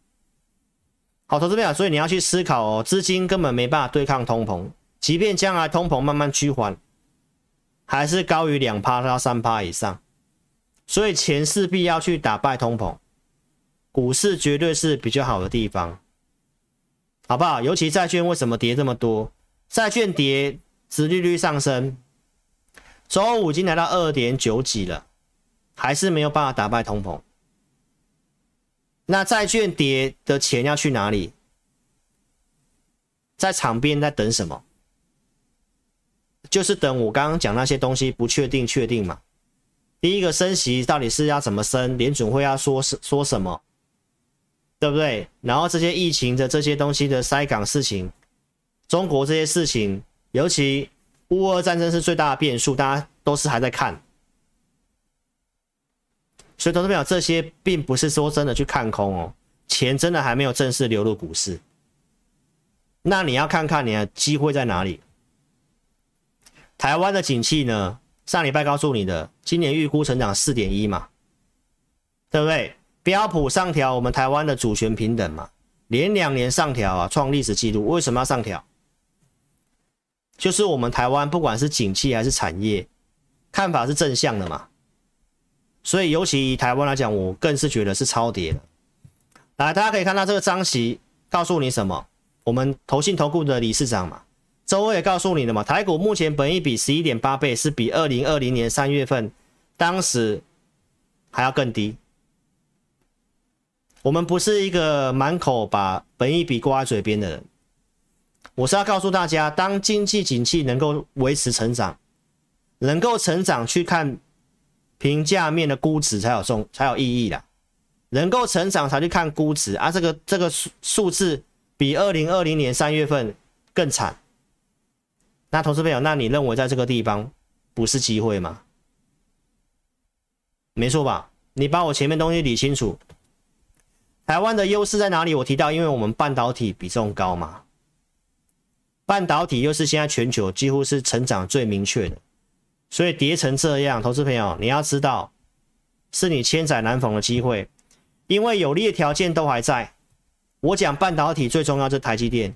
好，投资朋友，所以你要去思考哦，资金根本没办法对抗通膨，即便将来通膨慢慢趋缓，还是高于两趴到三趴以上，所以钱势必要去打败通膨，股市绝对是比较好的地方，好不好？尤其债券为什么跌这么多？债券跌，殖利率上升。周五已经来到二点九几了，还是没有办法打败通膨。那债券跌的钱要去哪里？在场边在等什么？就是等我刚刚讲那些东西不确定确定嘛。第一个升息到底是要怎么升？联准会要说说什么？对不对？然后这些疫情的这些东西的塞港事情，中国这些事情，尤其。乌俄战争是最大的变数，大家都是还在看，所以投资朋友，这些并不是说真的去看空哦，钱真的还没有正式流入股市，那你要看看你的机会在哪里。台湾的景气呢？上礼拜告诉你的，今年预估成长四点一嘛，对不对？标普上调我们台湾的主权平等嘛，连两年上调啊，创历史纪录，为什么要上调？就是我们台湾不管是景气还是产业，看法是正向的嘛，所以尤其以台湾来讲，我更是觉得是超跌的。来，大家可以看到这个张席告诉你什么？我们投信投顾的理事长嘛，周二也告诉你的嘛，台股目前本益比十一点八倍，是比二零二零年三月份当时还要更低。我们不是一个满口把本益比挂在嘴边的人。我是要告诉大家，当经济景气能够维持成长，能够成长，去看评价面的估值才有重才有意义啦。能够成长才去看估值啊，这个这个数数字比二零二零年三月份更惨。那投资朋友，那你认为在这个地方不是机会吗？没错吧？你把我前面东西理清楚。台湾的优势在哪里？我提到，因为我们半导体比重高嘛，半导体又是现在全球几乎是成长最明确的，所以跌成这样，投资朋友你要知道，是你千载难逢的机会。因为有利的条件都还在，我讲半导体最重要是台积电，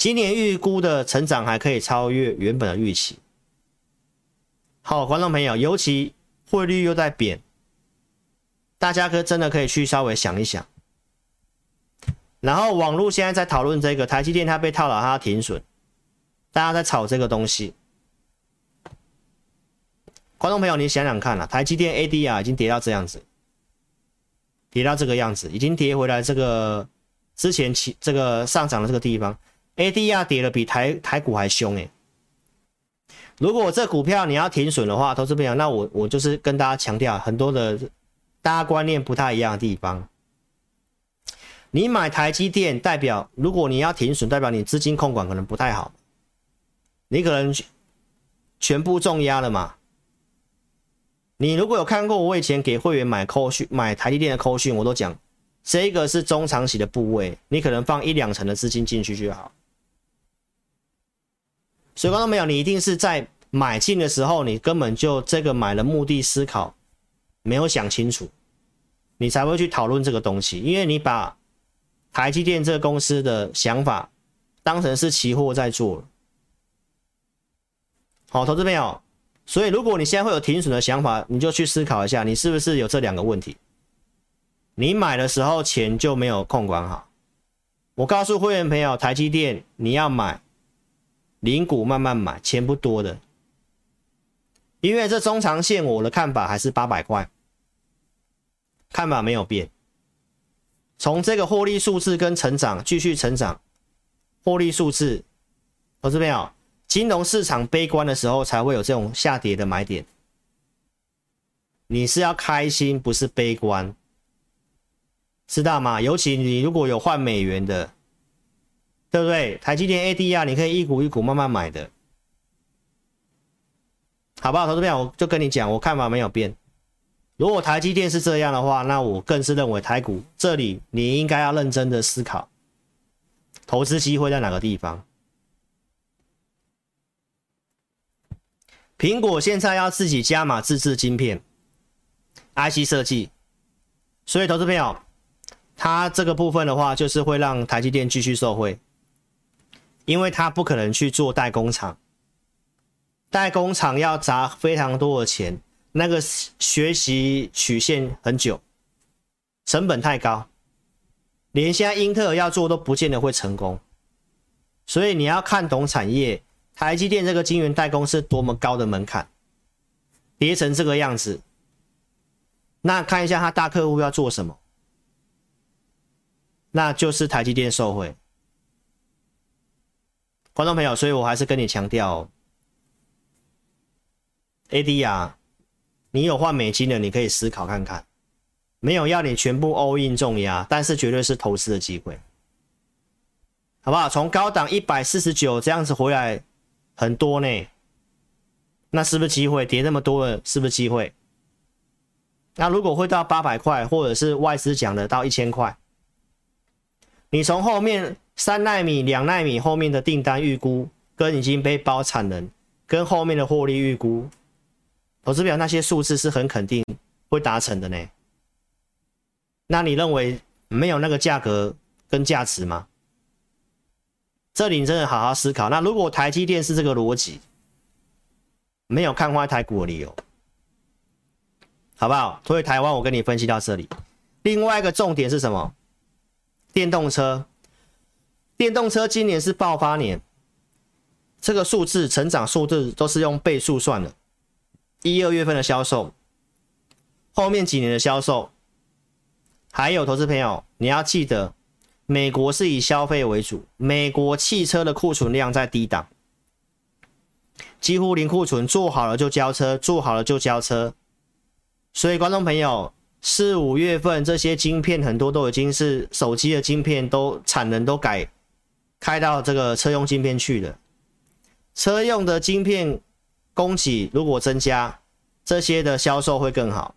今年预估的成长还可以超越原本的预期。好，观众朋友，尤其汇率又在贬，大家可真的可以去稍微想一想。然后网络现在在讨论这个台积电，它被套牢，它停损，大家在炒这个东西。观众朋友，你想想看啊，台积电 ADR 已经跌到这样子。跌到这个样子，已经跌回来这个之前起这个上涨的这个地方，ADR 跌的比台台股还凶诶。如果我这股票你要停损的话，投资朋友，那我我就是跟大家强调很多的大家观念不太一样的地方。你买台积电代表，如果你要停损，代表你资金控管可能不太好，你可能全部重压了嘛。你如果有看过我以前给会员买扣讯买台积电的扣讯，我都讲这个是中长期的部位，你可能放一两成的资金进去就好。所以观众朋友，你一定是在买进的时候，你根本就这个买的目的思考没有想清楚，你才会去讨论这个东西，因为你把台积电这个公司的想法当成是期货在做。好，投资朋友。所以，如果你现在会有停损的想法，你就去思考一下，你是不是有这两个问题？你买的时候钱就没有控管好。我告诉会员朋友，台积电你要买，零股慢慢买，钱不多的，因为这中长线我的看法还是八百块，看法没有变。从这个获利数字跟成长继续成长，获利数字，投资朋友。金融市场悲观的时候，才会有这种下跌的买点。你是要开心，不是悲观，知道吗？尤其你如果有换美元的，对不对？台积电 ADR，你可以一股一股慢慢买的，好不好？投资朋友，我就跟你讲，我看法没有变。如果台积电是这样的话，那我更是认为台股这里你应该要认真的思考，投资机会在哪个地方。苹果现在要自己加码自制晶片，IC 设计，所以投资朋友，它这个部分的话，就是会让台积电继续受惠，因为他不可能去做代工厂，代工厂要砸非常多的钱，那个学习曲线很久，成本太高，连现在英特尔要做都不见得会成功，所以你要看懂产业。台积电这个晶圆代工是多么高的门槛，跌成这个样子，那看一下他大客户要做什么，那就是台积电受惠。观众朋友，所以我还是跟你强调，ADR，你有换美金的，你可以思考看看，没有要你全部 all in 重压，但是绝对是投资的机会，好不好？从高档一百四十九这样子回来。很多呢，那是不是机会？跌那么多了，是不是机会？那如果会到八百块，或者是外资讲的到一千块，你从后面三奈米、两奈米后面的订单预估，跟已经被包产能，跟后面的获利预估，投资表那些数字是很肯定会达成的呢。那你认为没有那个价格跟价值吗？这里你真的好好思考。那如果台积电是这个逻辑，没有看坏台股的理由，好不好？所以台湾我跟你分析到这里。另外一个重点是什么？电动车，电动车今年是爆发年，这个数字成长数字都是用倍数算的。一二月份的销售，后面几年的销售，还有投资朋友，你要记得。美国是以消费为主，美国汽车的库存量在低档，几乎零库存，做好了就交车，做好了就交车。所以，观众朋友，四五月份这些晶片很多都已经是手机的晶片，都产能都改开到这个车用晶片去了。车用的晶片供给如果增加，这些的销售会更好。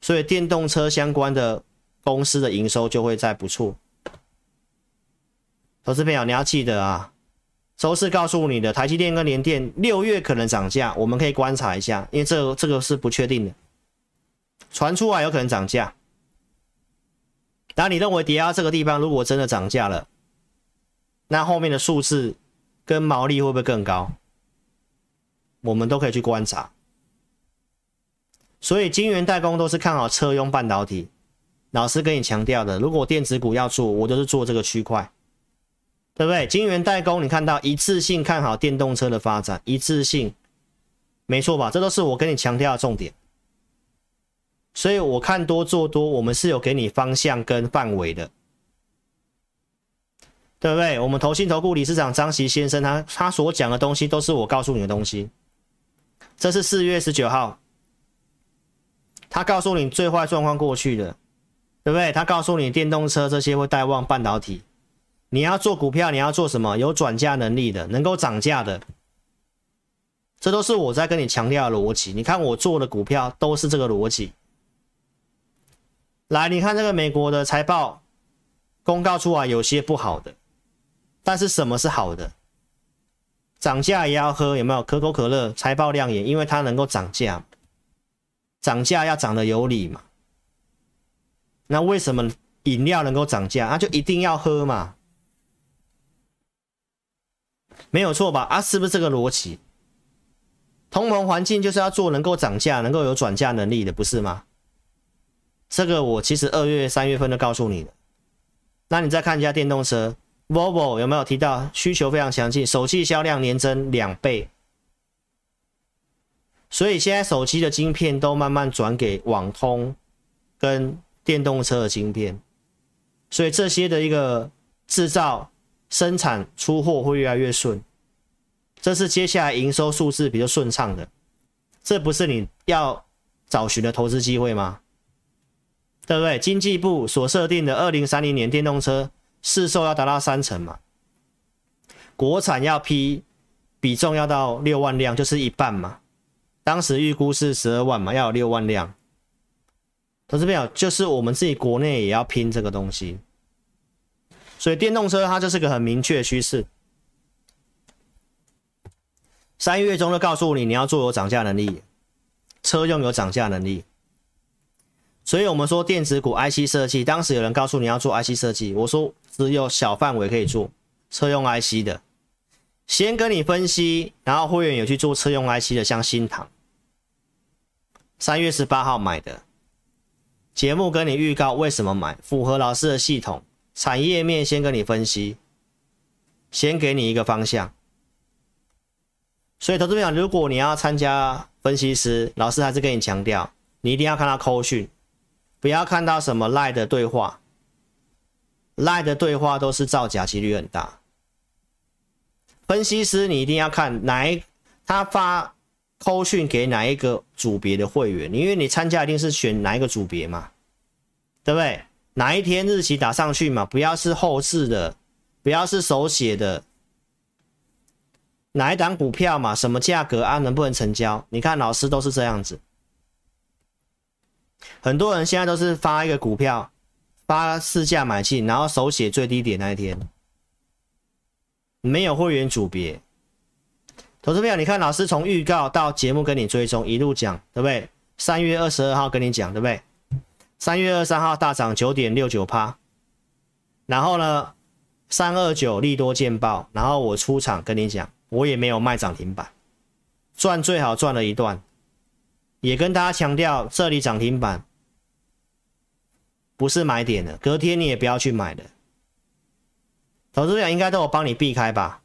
所以，电动车相关的公司的营收就会在不错。投资朋友，你要记得啊，周四告诉你的台积电跟联电六月可能涨价，我们可以观察一下，因为这个这个是不确定的。传出来有可能涨价，当你认为跌到这个地方，如果真的涨价了，那后面的数字跟毛利会不会更高？我们都可以去观察。所以金圆代工都是看好车用半导体。老师跟你强调的，如果电子股要做，我就是做这个区块，对不对？金圆代工，你看到一次性看好电动车的发展，一次性，没错吧？这都是我跟你强调的重点。所以我看多做多，我们是有给你方向跟范围的，对不对？我们投信投顾理事长张琦先生他他所讲的东西都是我告诉你的东西。这是四月十九号，他告诉你最坏状况过去的，对不对？他告诉你电动车这些会带旺半导体，你要做股票，你要做什么？有转嫁能力的，能够涨价的，这都是我在跟你强调的逻辑。你看我做的股票都是这个逻辑。来，你看这个美国的财报公告出来，有些不好的，但是什么是好的？涨价也要喝，有没有？可口可乐财报亮眼，因为它能够涨价，涨价要涨得有理嘛。那为什么饮料能够涨价？那就一定要喝嘛，没有错吧？啊，是不是这个逻辑？通膨环境就是要做能够涨价、能够有转嫁能力的，不是吗？这个我其实二月、三月份都告诉你了。那你再看一下电动车，Volvo 有没有提到需求非常强劲，手机销量年增两倍。所以现在手机的晶片都慢慢转给网通跟电动车的晶片，所以这些的一个制造、生产、出货会越来越顺。这是接下来营收数字比较顺畅的，这不是你要找寻的投资机会吗？对不对？经济部所设定的二零三零年电动车市售要达到三成嘛，国产要批比重要到六万辆，就是一半嘛。当时预估是十二万嘛，要有六万辆。投资朋友，就是我们自己国内也要拼这个东西，所以电动车它就是个很明确的趋势。三月中就告诉你，你要做有涨价能力，车用有涨价能力。所以，我们说电子股 IC 设计，当时有人告诉你要做 IC 设计，我说只有小范围可以做车用 IC 的，先跟你分析，然后会员有去做车用 IC 的，像新唐，三月十八号买的，节目跟你预告为什么买，符合老师的系统，产业面先跟你分析，先给你一个方向。所以，投资朋友，如果你要参加分析师，老师还是跟你强调，你一定要看他扣讯。不要看到什么赖的对话，赖的对话都是造假，几率很大。分析师你一定要看哪一他发扣讯给哪一个组别的会员，因为你参加一定是选哪一个组别嘛，对不对？哪一天日期打上去嘛，不要是后置的，不要是手写的。哪一档股票嘛，什么价格啊，能不能成交？你看老师都是这样子。很多人现在都是发一个股票，发市价买进，然后手写最低点那一天，没有会员组别。投资朋友，你看老师从预告到节目跟你追踪，一路讲，对不对？三月二十二号跟你讲，对不对？三月二十三号大涨九点六九趴，然后呢，三二九利多见报，然后我出场跟你讲，我也没有卖涨停板，赚最好赚了一段。也跟大家强调，这里涨停板不是买点的，隔天你也不要去买的。投资朋友应该都有帮你避开吧？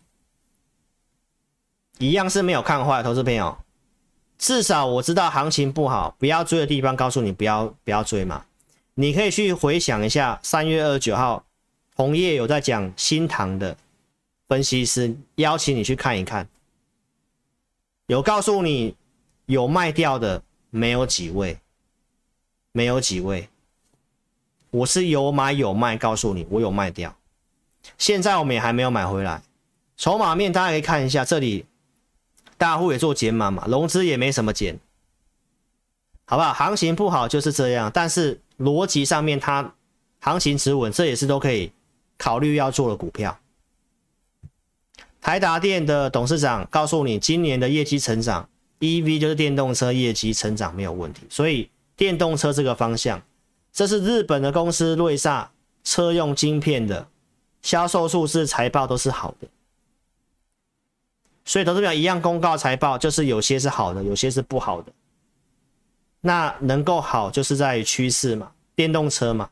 一样是没有看坏，投资朋友，至少我知道行情不好，不要追的地方，告诉你不要不要追嘛。你可以去回想一下，三月二十九号红叶有在讲新唐的分析师，邀请你去看一看。有告诉你有卖掉的没有几位，没有几位。我是有买有卖，告诉你我有卖掉。现在我们也还没有买回来。筹码面大家可以看一下，这里大户也做减码嘛，融资也没什么减，好不好？行情不好就是这样，但是逻辑上面它行情持稳，这也是都可以考虑要做的股票。台达电的董事长告诉你，今年的业绩成长，EV 就是电动车业绩成长没有问题，所以电动车这个方向，这是日本的公司瑞萨车用晶片的销售数字财报都是好的，所以投资表一样公告财报，就是有些是好的，有些是不好的。那能够好，就是在趋势嘛，电动车嘛。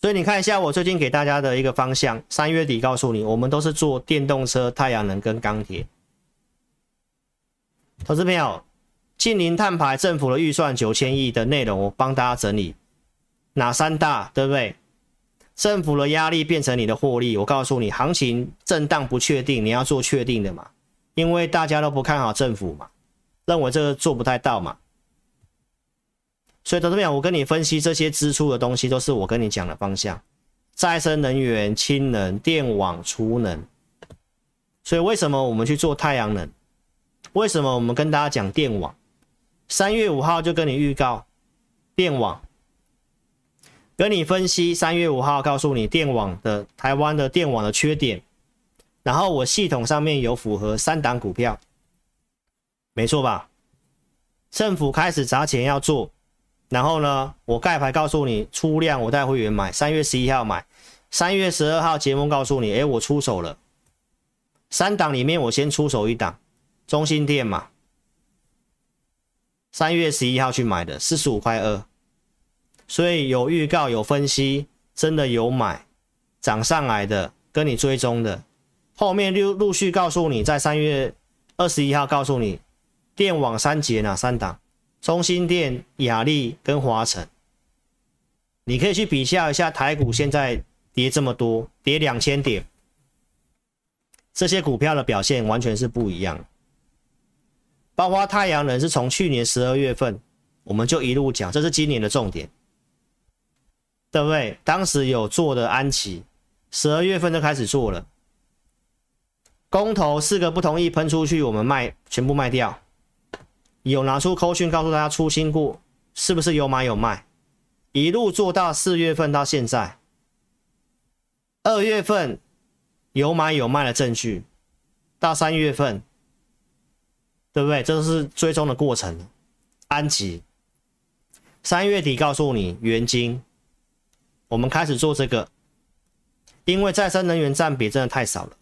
所以你看一下我最近给大家的一个方向，三月底告诉你，我们都是做电动车、太阳能跟钢铁。投资朋友，近零碳排政府的预算九千亿的内容，我帮大家整理哪三大，对不对？政府的压力变成你的获利，我告诉你，行情震荡不确定，你要做确定的嘛，因为大家都不看好政府嘛，认为这个做不太到嘛。所以，投资朋友，我跟你分析这些支出的东西，都是我跟你讲的方向：再生能源、氢能、电网、储能。所以，为什么我们去做太阳能？为什么我们跟大家讲电网？三月五号就跟你预告电网，跟你分析三月五号告诉你电网的台湾的电网的缺点，然后我系统上面有符合三档股票，没错吧？政府开始砸钱要做。然后呢，我盖牌告诉你出量，我带会员买，三月十一号买，三月十二号节目告诉你，哎，我出手了，三档里面我先出手一档，中兴电嘛，三月十一号去买的，四十五块二，所以有预告有分析，真的有买，涨上来的跟你追踪的，后面陆陆续告诉你，在三月二十一号告诉你，电网三节哪三档？中兴电、亚力跟华晨，你可以去比较一下台股现在跌这么多，跌两千点，这些股票的表现完全是不一样。包括太阳能是从去年十二月份我们就一路讲，这是今年的重点，对不对？当时有做的安琪，十二月份就开始做了，公投四个不同意喷出去，我们卖全部卖掉。有拿出扣讯告诉大家出新过，是不是有买有卖？一路做到四月份到现在，二月份有买有卖的证据，到三月份，对不对？这是追踪的过程。安吉，三月底告诉你元晶，我们开始做这个，因为再生能源占比真的太少了，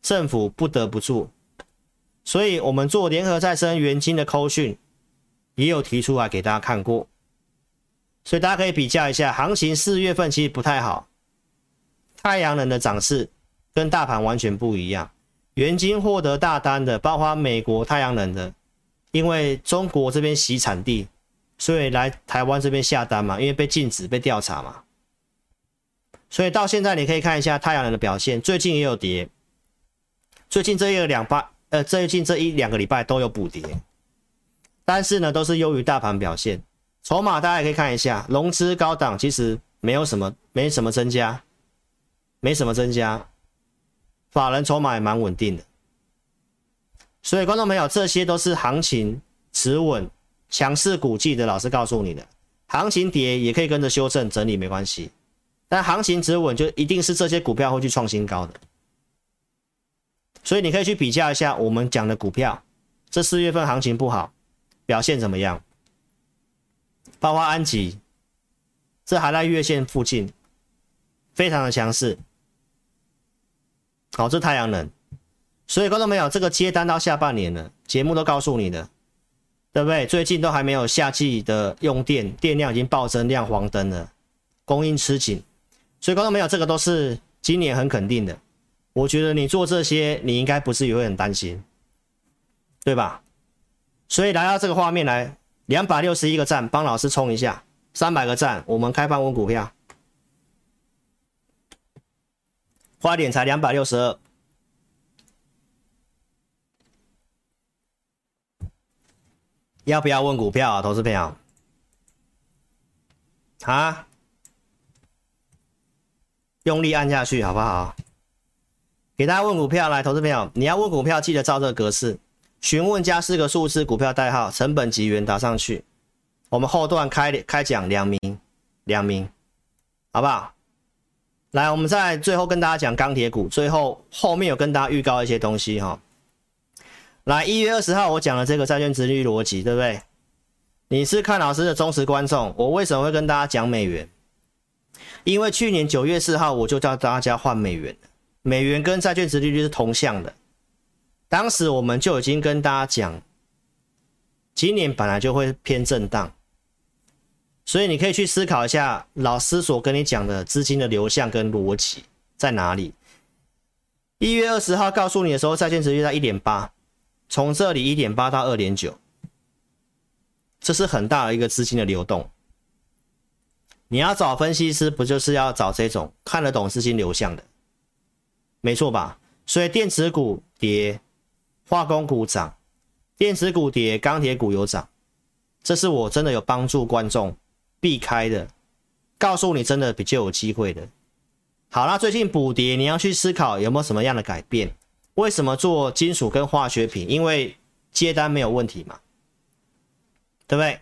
政府不得不做。所以，我们做联合再生元金的扣讯，也有提出来给大家看过。所以大家可以比较一下，行情四月份其实不太好，太阳能的涨势跟大盘完全不一样。元晶获得大单的，包括美国太阳能的，因为中国这边洗产地，所以来台湾这边下单嘛，因为被禁止、被调查嘛。所以到现在你可以看一下太阳能的表现，最近也有跌，最近这一个两八。呃，最近这一两个礼拜都有补跌，但是呢，都是优于大盘表现。筹码大家也可以看一下，融资高档其实没有什么，没什么增加，没什么增加，法人筹码也蛮稳定的。所以，观众朋友，这些都是行情持稳、强势股记的老师告诉你的。行情跌也可以跟着修正整理，没关系。但行情止稳就一定是这些股票会去创新高的。所以你可以去比较一下我们讲的股票，这四月份行情不好，表现怎么样？包括安吉，这还在月线附近，非常的强势。好，这太阳能。所以观众朋友，这个接单到下半年了，节目都告诉你的，对不对？最近都还没有夏季的用电，电量已经暴增，亮黄灯了，供应吃紧。所以观众朋友，这个都是今年很肯定的。我觉得你做这些，你应该不是也会很担心，对吧？所以来到这个画面来，两百六十一个赞，帮老师冲一下，三百个赞，我们开放问股票，花点才两百六十二，要不要问股票啊，投资朋友？啊，用力按下去好不好？给大家问股票来，投资朋友，你要问股票，记得照这个格式，询问加四个数字，股票代号，成本及元打上去。我们后段开开讲两名，两名，好不好？来，我们再最后跟大家讲钢铁股，最后后面有跟大家预告一些东西哈。来，一月二十号我讲了这个债券殖利率逻辑，对不对？你是看老师的忠实观众，我为什么会跟大家讲美元？因为去年九月四号我就叫大家换美元，美元跟债券殖利率是同向的，当时我们就已经跟大家讲，今年本来就会偏震荡。所以你可以去思考一下，老师所跟你讲的资金的流向跟逻辑在哪里？一月二十号告诉你的时候，债券殖利率在一点八，从这里一点八到二点九，这是很大的一个资金的流动。你要找分析师，不就是要找这种看得懂资金流向的？没错吧？所以电子股跌，化工股涨，电子股跌，钢铁股有涨，这是我真的有帮助观众。避开的，告诉你真的比较有机会的。好啦，最近补跌，你要去思考有没有什么样的改变？为什么做金属跟化学品？因为接单没有问题嘛，对不对？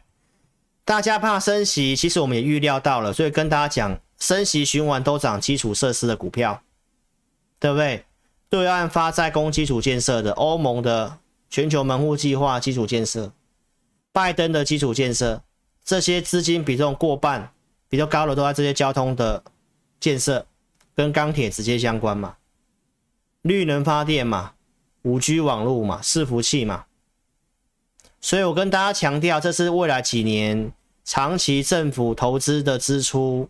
大家怕升息，其实我们也预料到了，所以跟大家讲，升息循环都涨基础设施的股票，对不对？对岸发债攻基础建设的，欧盟的全球门户计划基础建设，拜登的基础建设。这些资金比重过半，比较高的都在这些交通的建设，跟钢铁直接相关嘛，绿能发电嘛，5G 网络嘛，伺服器嘛。所以我跟大家强调，这是未来几年长期政府投资的支出，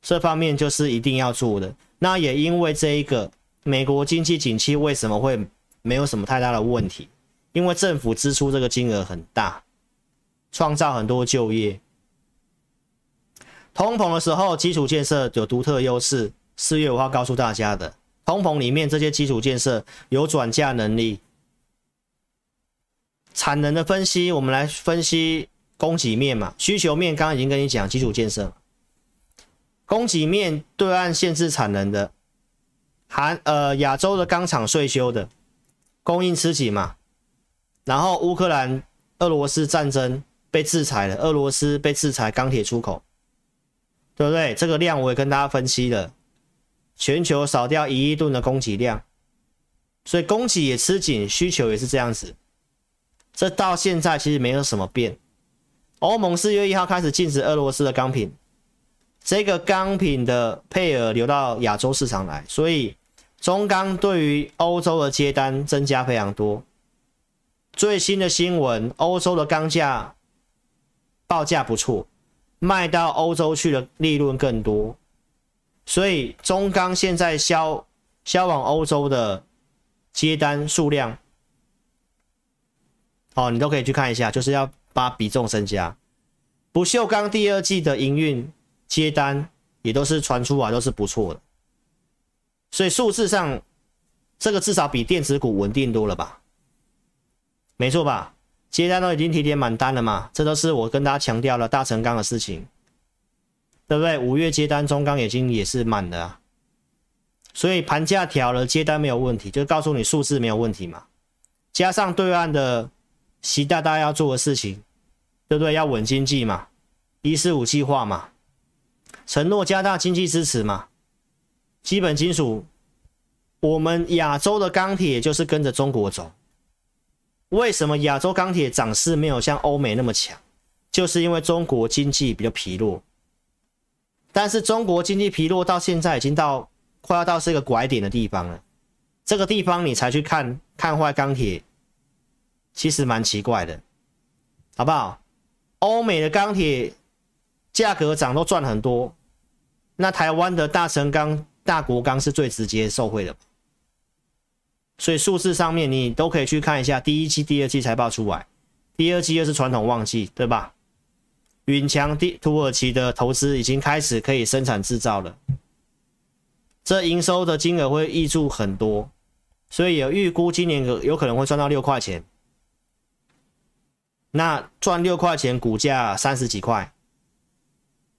这方面就是一定要做的。那也因为这一个美国经济景气为什么会没有什么太大的问题？因为政府支出这个金额很大。创造很多就业，通膨的时候，基础建设有独特优势。四月五号告诉大家的，通膨里面这些基础建设有转嫁能力。产能的分析，我们来分析供给面嘛，需求面刚刚已经跟你讲基础建设，供给面对岸限制产能的，韩呃亚洲的钢厂税修的，供应吃紧嘛，然后乌克兰俄罗斯战争。被制裁了，俄罗斯被制裁钢铁出口，对不对？这个量我也跟大家分析了，全球少掉一亿吨的供给量，所以供给也吃紧，需求也是这样子。这到现在其实没有什么变。欧盟四月一号开始禁止俄罗斯的钢品，这个钢品的配额流到亚洲市场来，所以中钢对于欧洲的接单增加非常多。最新的新闻，欧洲的钢价。报价不错，卖到欧洲去的利润更多，所以中钢现在销销往欧洲的接单数量，哦，你都可以去看一下，就是要把比重增加。不锈钢第二季的营运接单也都是传出来都是不错的，所以数字上这个至少比电子股稳定多了吧？没错吧？接单都已经提点满单了嘛，这都是我跟大家强调了大成钢的事情，对不对？五月接单中钢已经也是满的啊，所以盘价调了，接单没有问题，就告诉你数字没有问题嘛。加上对岸的习大大要做的事情，对不对？要稳经济嘛，一四五计划嘛，承诺加大经济支持嘛。基本金属，我们亚洲的钢铁就是跟着中国走。为什么亚洲钢铁涨势没有像欧美那么强？就是因为中国经济比较疲弱。但是中国经济疲弱到现在已经到快要到是一个拐点的地方了。这个地方你才去看看坏钢铁，其实蛮奇怪的，好不好？欧美的钢铁价格涨都赚很多，那台湾的大成钢、大国钢是最直接受惠的。所以数字上面你都可以去看一下，第一季、第二季财报出来，第二季又是传统旺季，对吧？云强、土耳其的投资已经开始可以生产制造了，这营收的金额会溢注很多，所以有预估今年有可能会赚到六块钱。那赚六块钱，股价三十几块，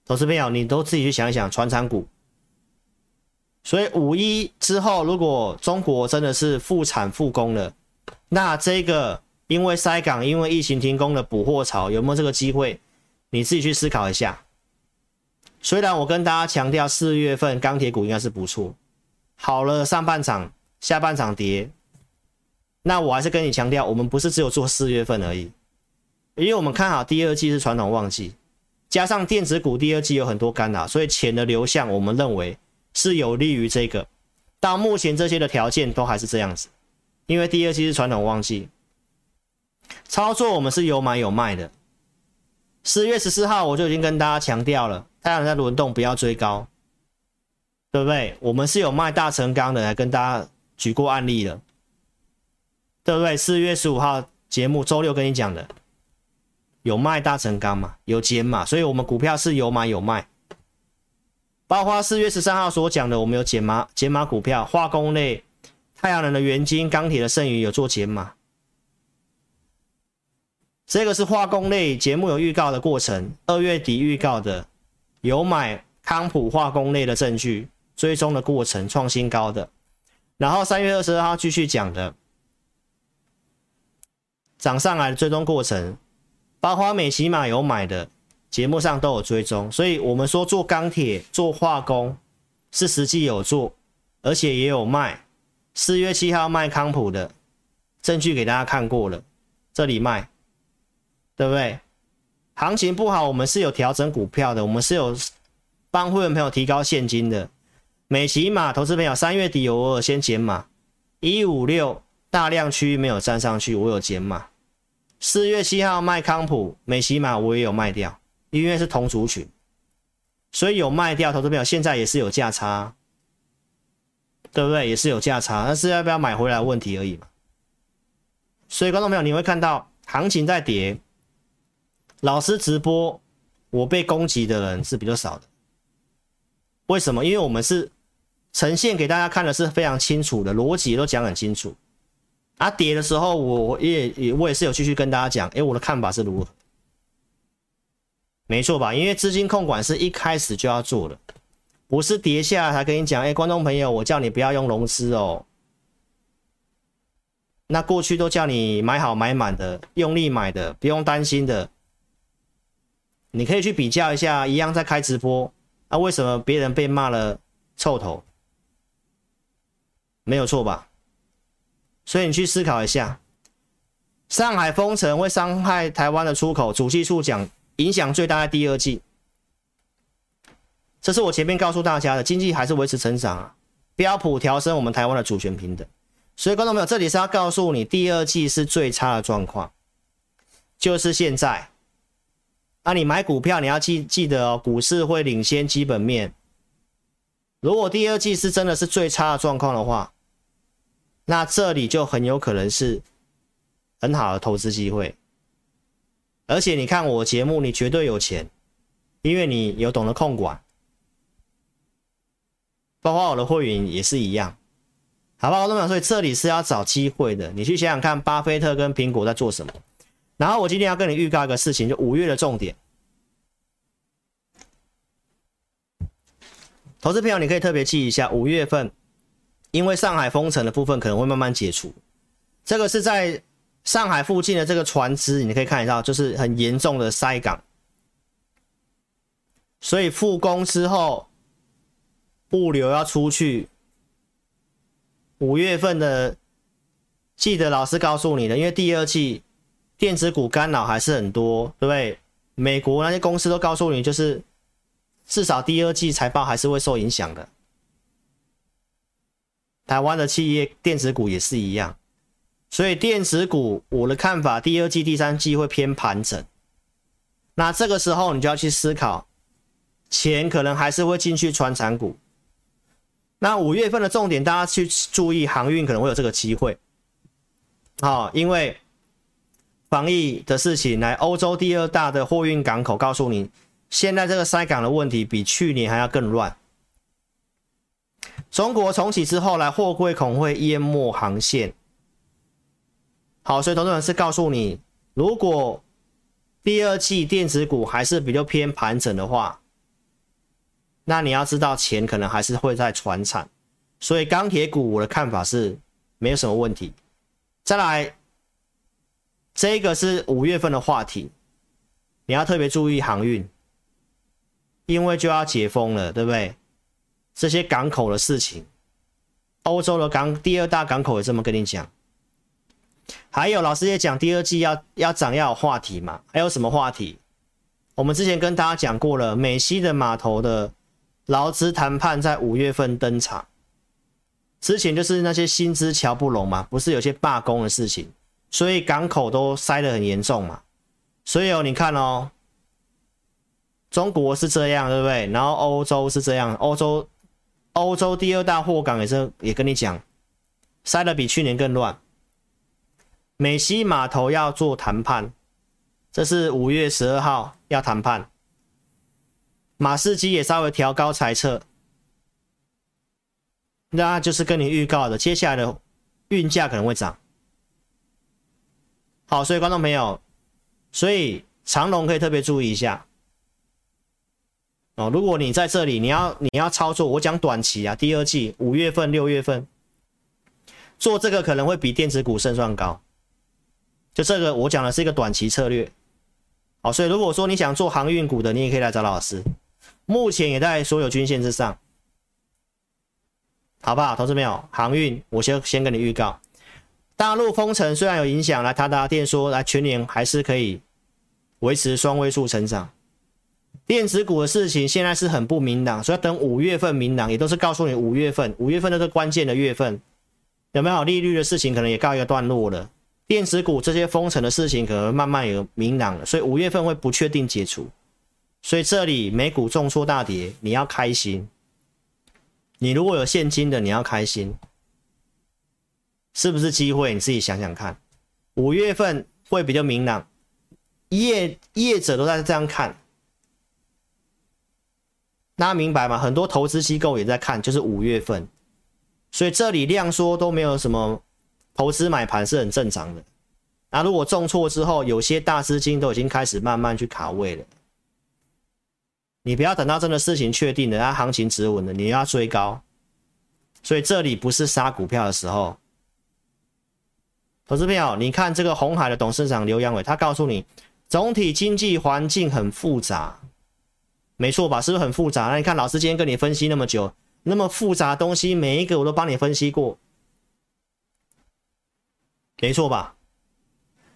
投资朋友你都自己去想一想，传产股。所以五一之后，如果中国真的是复产复工了，那这个因为塞港、因为疫情停工的补货潮有没有这个机会？你自己去思考一下。虽然我跟大家强调四月份钢铁股应该是不错，好了上半场，下半场跌，那我还是跟你强调，我们不是只有做四月份而已，因为我们看好第二季是传统旺季，加上电子股第二季有很多干扰，所以钱的流向我们认为。是有利于这个，到目前这些的条件都还是这样子，因为第二季是传统旺季，操作我们是有买有卖的。四月十四号我就已经跟大家强调了，太阳在轮动，不要追高，对不对？我们是有卖大成钢的，来跟大家举过案例了，对不对？四月十五号节目周六跟你讲的，有卖大成钢嘛，有减嘛，所以我们股票是有买有卖。包括四月十三号所讲的，我们有减码减码股票，化工类、太阳能的元晶、钢铁的剩余有做减码。这个是化工类节目有预告的过程，二月底预告的，有买康普化工类的证据，追踪的过程创新高的。然后三月二十二号继续讲的，涨上来的追踪过程，包括美琪玛有买的。节目上都有追踪，所以我们说做钢铁、做化工是实际有做，而且也有卖。四月七号卖康普的证据给大家看过了，这里卖，对不对？行情不好，我们是有调整股票的，我们是有帮会员朋友提高现金的。美琪玛投资朋友三月底有偶尔先减码，一五六大量区域没有站上去，我有减码。四月七号卖康普、美琪玛我也有卖掉。因为是同族群，所以有卖掉，投资朋友现在也是有价差，对不对？也是有价差，但是要不要买回来问题而已嘛。所以观众朋友，你会看到行情在跌，老师直播，我被攻击的人是比较少的。为什么？因为我们是呈现给大家看的是非常清楚的逻辑，都讲很清楚。啊，跌的时候我也也我也是有继续跟大家讲，诶，我的看法是如何。没错吧？因为资金控管是一开始就要做的，不是跌下来才跟你讲。哎，观众朋友，我叫你不要用融资哦。那过去都叫你买好买满的，用力买的，不用担心的。你可以去比较一下，一样在开直播，那为什么别人被骂了臭头？没有错吧？所以你去思考一下，上海封城会伤害台湾的出口，主计处讲。影响最大的第二季，这是我前面告诉大家的，经济还是维持成长啊。标普调升我们台湾的主权平等，所以观众朋友，这里是要告诉你，第二季是最差的状况，就是现在。啊，你买股票你要记记得哦，股市会领先基本面。如果第二季是真的是最差的状况的话，那这里就很有可能是很好的投资机会。而且你看我节目，你绝对有钱，因为你有懂得控管，包括我的会员也是一样，好不好？我都想说，这里是要找机会的。你去想想看，巴菲特跟苹果在做什么。然后我今天要跟你预告一个事情，就五月的重点。投资朋友，你可以特别记一下，五月份，因为上海封城的部分可能会慢慢解除，这个是在。上海附近的这个船只，你可以看得到，就是很严重的塞港。所以复工之后，物流要出去。五月份的，记得老师告诉你的，因为第二季电子股干扰还是很多，对不对？美国那些公司都告诉你，就是至少第二季财报还是会受影响的。台湾的企业电子股也是一样。所以电子股，我的看法，第二季、第三季会偏盘整。那这个时候，你就要去思考，钱可能还是会进去传产股。那五月份的重点，大家去注意航运可能会有这个机会。好，因为防疫的事情，来欧洲第二大的货运港口告诉你，现在这个塞港的问题比去年还要更乱。中国重启之后，来货柜恐会淹没航线。好，所以投资人是告诉你，如果第二季电子股还是比较偏盘整的话，那你要知道钱可能还是会在传产，所以钢铁股我的看法是没有什么问题。再来，这个是五月份的话题，你要特别注意航运，因为就要解封了，对不对？这些港口的事情，欧洲的港第二大港口也这么跟你讲。还有老师也讲，第二季要要涨要有话题嘛？还有什么话题？我们之前跟大家讲过了，美西的码头的劳资谈判在五月份登场。之前就是那些薪资乔不拢嘛，不是有些罢工的事情，所以港口都塞得很严重嘛。所以哦，你看哦，中国是这样，对不对？然后欧洲是这样，欧洲欧洲第二大货港也是也跟你讲，塞得比去年更乱。美西码头要做谈判，这是五月十二号要谈判。马士基也稍微调高裁测，那就是跟你预告的，接下来的运价可能会涨。好，所以观众朋友，所以长龙可以特别注意一下哦。如果你在这里，你要你要操作，我讲短期啊，第二季五月份、六月份做这个可能会比电子股胜算高。就这个，我讲的是一个短期策略，好，所以如果说你想做航运股的，你也可以来找老师，目前也在所有均线之上，好不好？同志们有航运，我先先跟你预告，大陆封城虽然有影响，来他达电说来全年还是可以维持双位数成长，电子股的事情现在是很不明朗，所以要等五月份明朗，也都是告诉你五月份，五月份都是关键的月份，有没有利率的事情可能也告一个段落了。电子股这些封城的事情可能慢慢有明朗了，所以五月份会不确定解除，所以这里美股重挫大跌，你要开心。你如果有现金的，你要开心，是不是机会？你自己想想看，五月份会比较明朗，业业者都在这样看，大家明白吗？很多投资机构也在看，就是五月份，所以这里量缩都没有什么。投资买盘是很正常的，那如果重挫之后，有些大资金都已经开始慢慢去卡位了。你不要等到真的事情确定了，它行情止稳了，你要追高，所以这里不是杀股票的时候。投资朋友，你看这个红海的董事长刘阳伟，他告诉你，总体经济环境很复杂，没错吧？是不是很复杂？那你看老师今天跟你分析那么久，那么复杂东西，每一个我都帮你分析过。没错吧？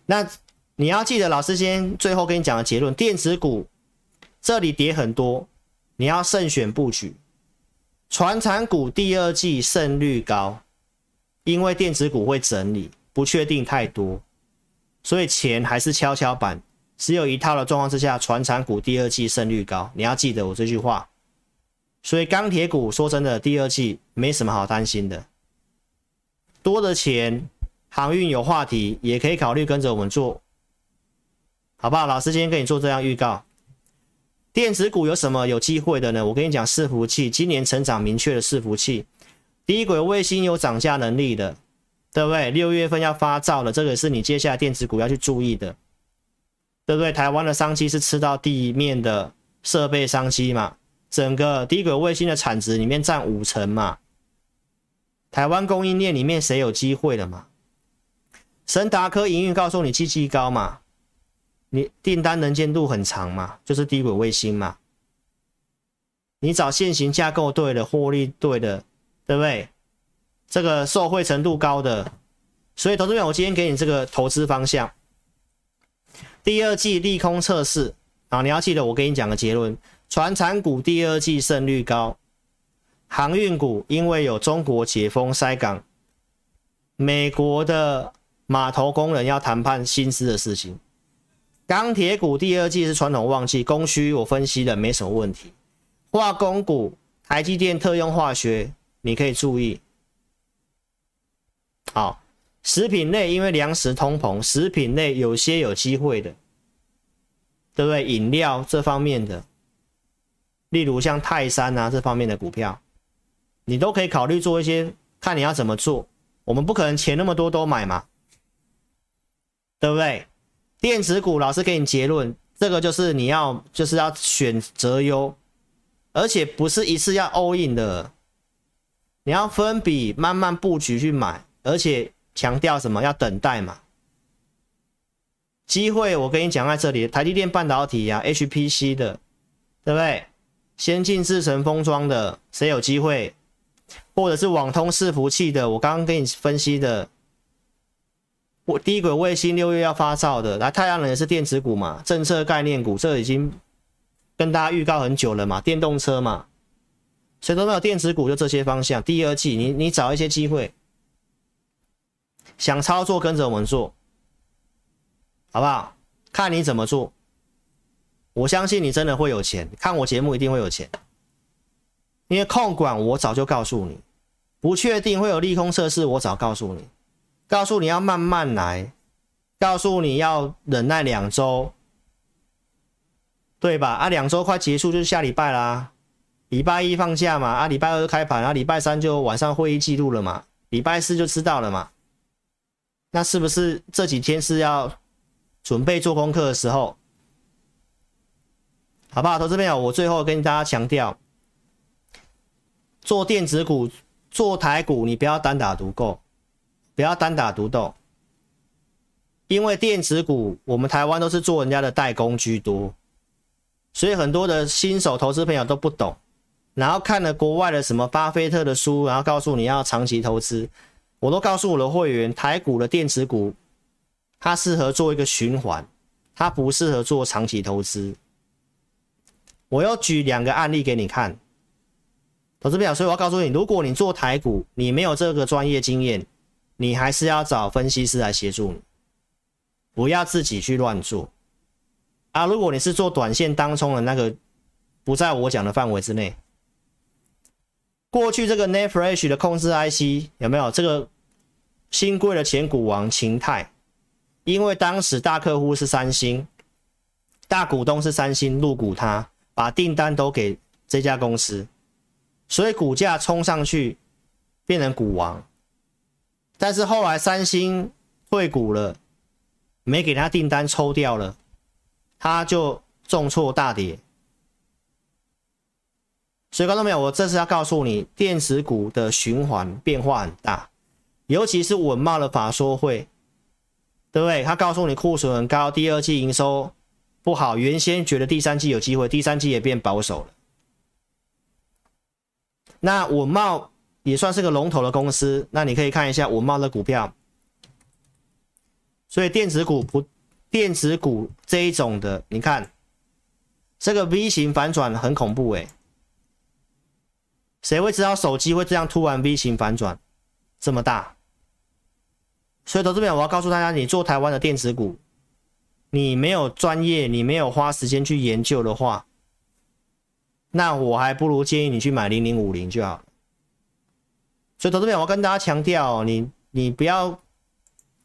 那你要记得，老师先最后跟你讲的结论：电子股这里跌很多，你要慎选布局。传产股第二季胜率高，因为电子股会整理，不确定太多，所以钱还是跷跷板。只有一套的状况之下，传产股第二季胜率高，你要记得我这句话。所以钢铁股说真的，第二季没什么好担心的，多的钱。航运有话题，也可以考虑跟着我们做，好不好？老师今天跟你做这样预告。电子股有什么有机会的呢？我跟你讲，伺服器今年成长明确的伺服器，低轨卫星有涨价能力的，对不对？六月份要发照了，这个是你接下来电子股要去注意的，对不对？台湾的商机是吃到地面的设备商机嘛，整个低轨卫星的产值里面占五成嘛，台湾供应链里面谁有机会的嘛？神达科营运告诉你，积极高嘛，你订单能见度很长嘛，就是低轨卫星嘛。你找现行架构对的，获利对的，对不对？这个受惠程度高的，所以投资者，我今天给你这个投资方向。第二季利空测试啊，你要记得我给你讲的结论：船产股第二季胜率高，航运股因为有中国解封塞港，美国的。码头工人要谈判薪资的事情，钢铁股第二季是传统旺季，供需我分析的没什么问题。化工股，台积电特用化学你可以注意。好，食品类因为粮食通膨，食品类有些有机会的，对不对？饮料这方面的，例如像泰山啊这方面的股票，你都可以考虑做一些，看你要怎么做。我们不可能钱那么多都买嘛。对不对？电子股老师给你结论，这个就是你要就是要选择优，而且不是一次要 all in 的，你要分笔慢慢布局去买，而且强调什么？要等待嘛。机会我跟你讲在这里，台积电半导体呀、啊、，HPC 的，对不对？先进制程封装的，谁有机会？或者是网通伺服器的，我刚刚跟你分析的。我低轨卫星六月要发照的，来太阳能也是电子股嘛，政策概念股，这已经跟大家预告很久了嘛，电动车嘛，谁都没有电子股就这些方向。第二季你你找一些机会，想操作跟着我们做，好不好？看你怎么做，我相信你真的会有钱，看我节目一定会有钱，因为控管我早就告诉你，不确定会有利空测试，我早告诉你。告诉你要慢慢来，告诉你要忍耐两周，对吧？啊，两周快结束就是下礼拜啦，礼拜一放假嘛，啊，礼拜二开盘，啊，礼拜三就晚上会议记录了嘛，礼拜四就知道了嘛。那是不是这几天是要准备做功课的时候？好不好？投资朋友，我最后跟大家强调，做电子股、做台股，你不要单打独斗。不要单打独斗，因为电子股我们台湾都是做人家的代工居多，所以很多的新手投资朋友都不懂，然后看了国外的什么巴菲特的书，然后告诉你要长期投资，我都告诉我的会员，台股的电子股它适合做一个循环，它不适合做长期投资。我要举两个案例给你看，投资朋友，所以我要告诉你，如果你做台股，你没有这个专业经验。你还是要找分析师来协助你，不要自己去乱做啊！如果你是做短线当冲的那个，不在我讲的范围之内。过去这个 NAND Flash 的控制 IC 有没有这个新贵的前股王秦泰？因为当时大客户是三星，大股东是三星入股他，把订单都给这家公司，所以股价冲上去变成股王。但是后来三星退股了，没给他订单抽掉了，他就重挫大跌。所以观众朋友，我这次要告诉你，电子股的循环变化很大，尤其是稳懋的法说会，对不对？他告诉你库存很高，第二季营收不好，原先觉得第三季有机会，第三季也变保守了。那稳懋。也算是个龙头的公司，那你可以看一下稳懋的股票。所以电子股不，电子股这一种的，你看这个 V 型反转很恐怖诶。谁会知道手机会这样突然 V 型反转这么大？所以投资者，我要告诉大家，你做台湾的电子股，你没有专业，你没有花时间去研究的话，那我还不如建议你去买零零五零就好。所以，投资者，我要跟大家强调，你你不要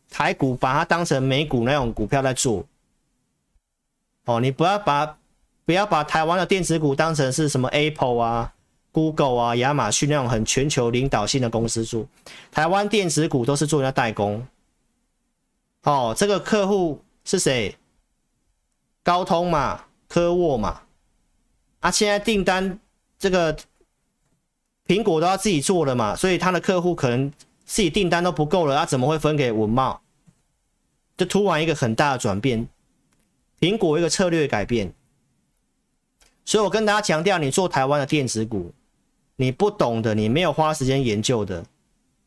台股把它当成美股那种股票在做，哦，你不要把不要把台湾的电子股当成是什么 Apple 啊、Google 啊、亚马逊那种很全球领导性的公司做。台湾电子股都是做人家代工。哦，这个客户是谁？高通嘛，科沃嘛。啊，现在订单这个。苹果都要自己做了嘛，所以他的客户可能自己订单都不够了，他怎么会分给文茂？就突然一个很大的转变，苹果一个策略改变。所以我跟大家强调，你做台湾的电子股，你不懂的，你没有花时间研究的，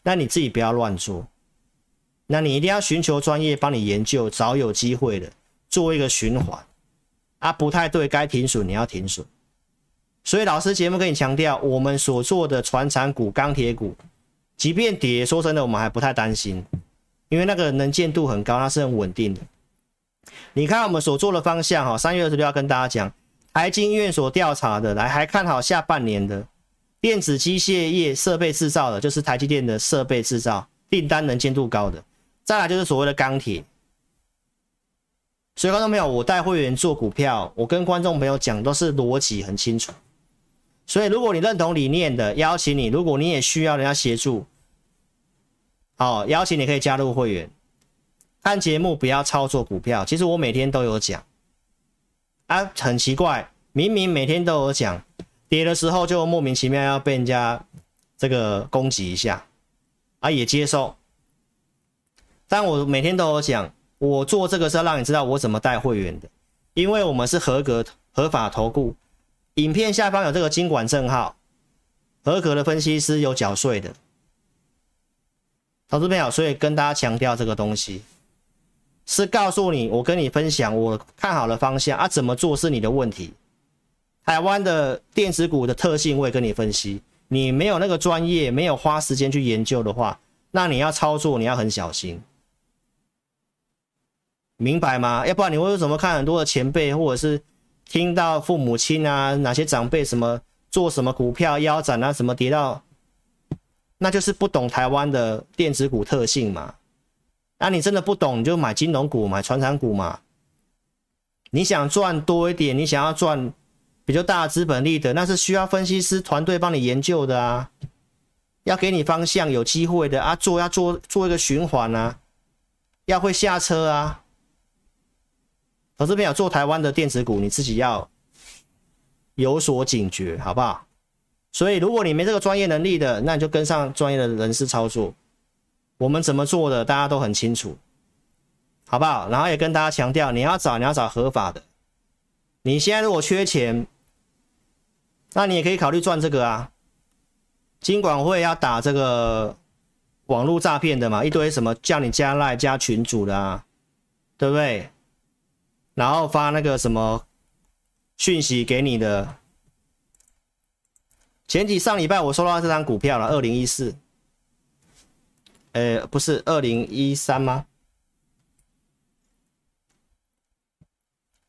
那你自己不要乱做。那你一定要寻求专业帮你研究，找有机会的做一个循环。啊，不太对，该停损你要停损。所以老师节目跟你强调，我们所做的船产股、钢铁股，即便跌，说真的，我们还不太担心，因为那个能见度很高，它是很稳定的。你看我们所做的方向，哈，三月二十六要跟大家讲，台经院所调查的，来还看好下半年的电子机械业设备制造的，就是台积电的设备制造订单能见度高的，再来就是所谓的钢铁。所以观众朋友，我带会员做股票，我跟观众朋友讲都是逻辑很清楚。所以，如果你认同理念的，邀请你；如果你也需要人家协助，好，邀请你可以加入会员。看节目不要操作股票，其实我每天都有讲。啊，很奇怪，明明每天都有讲，跌的时候就莫名其妙要被人家这个攻击一下，啊，也接受。但我每天都有讲，我做这个是要让你知道我怎么带会员的，因为我们是合格合法投顾，影片下方有这个金管证号，合格的分析师有缴税的。投资朋友，所以跟大家强调这个东西，是告诉你，我跟你分享我看好的方向啊，怎么做是你的问题。台湾的电子股的特性，我也跟你分析。你没有那个专业，没有花时间去研究的话，那你要操作，你要很小心，明白吗？要不然你会怎么看很多的前辈，或者是听到父母亲啊，哪些长辈什么做什么股票腰斩啊，什么跌到。那就是不懂台湾的电子股特性嘛？那你真的不懂，你就买金融股、买传产股嘛。你想赚多一点，你想要赚比较大资本利得，那是需要分析师团队帮你研究的啊，要给你方向，有机会的啊，做要做做一个循环啊，要会下车啊。投资朋友做台湾的电子股，你自己要有所警觉，好不好？所以，如果你没这个专业能力的，那你就跟上专业的人士操作。我们怎么做的，大家都很清楚，好不好？然后也跟大家强调，你要找，你要找合法的。你现在如果缺钱，那你也可以考虑赚这个啊。金管会要打这个网络诈骗的嘛，一堆什么叫你加赖加群主的啊，对不对？然后发那个什么讯息给你的。前几上礼拜我收到这张股票了，二零一四，呃，不是二零一三吗？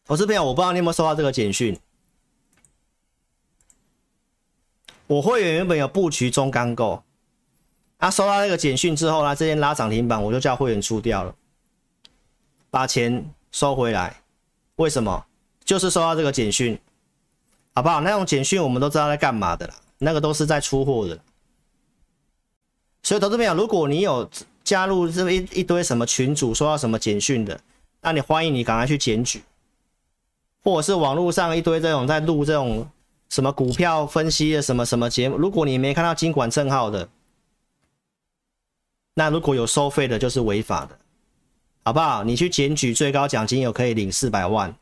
我是朋友，我不知道你有没有收到这个简讯。我会员原本有布局中钢构，他收到那个简讯之后呢，这天拉涨停板，我就叫会员出掉了，把钱收回来。为什么？就是收到这个简讯，好不好？那种简讯我们都知道在干嘛的啦。那个都是在出货的，所以投资朋友，如果你有加入这么一一堆什么群组，收到什么简讯的，那你欢迎你赶快去检举，或者是网络上一堆这种在录这种什么股票分析的什么什么节目，如果你没看到金管证号的，那如果有收费的，就是违法的，好不好？你去检举，最高奖金有可以领四百万，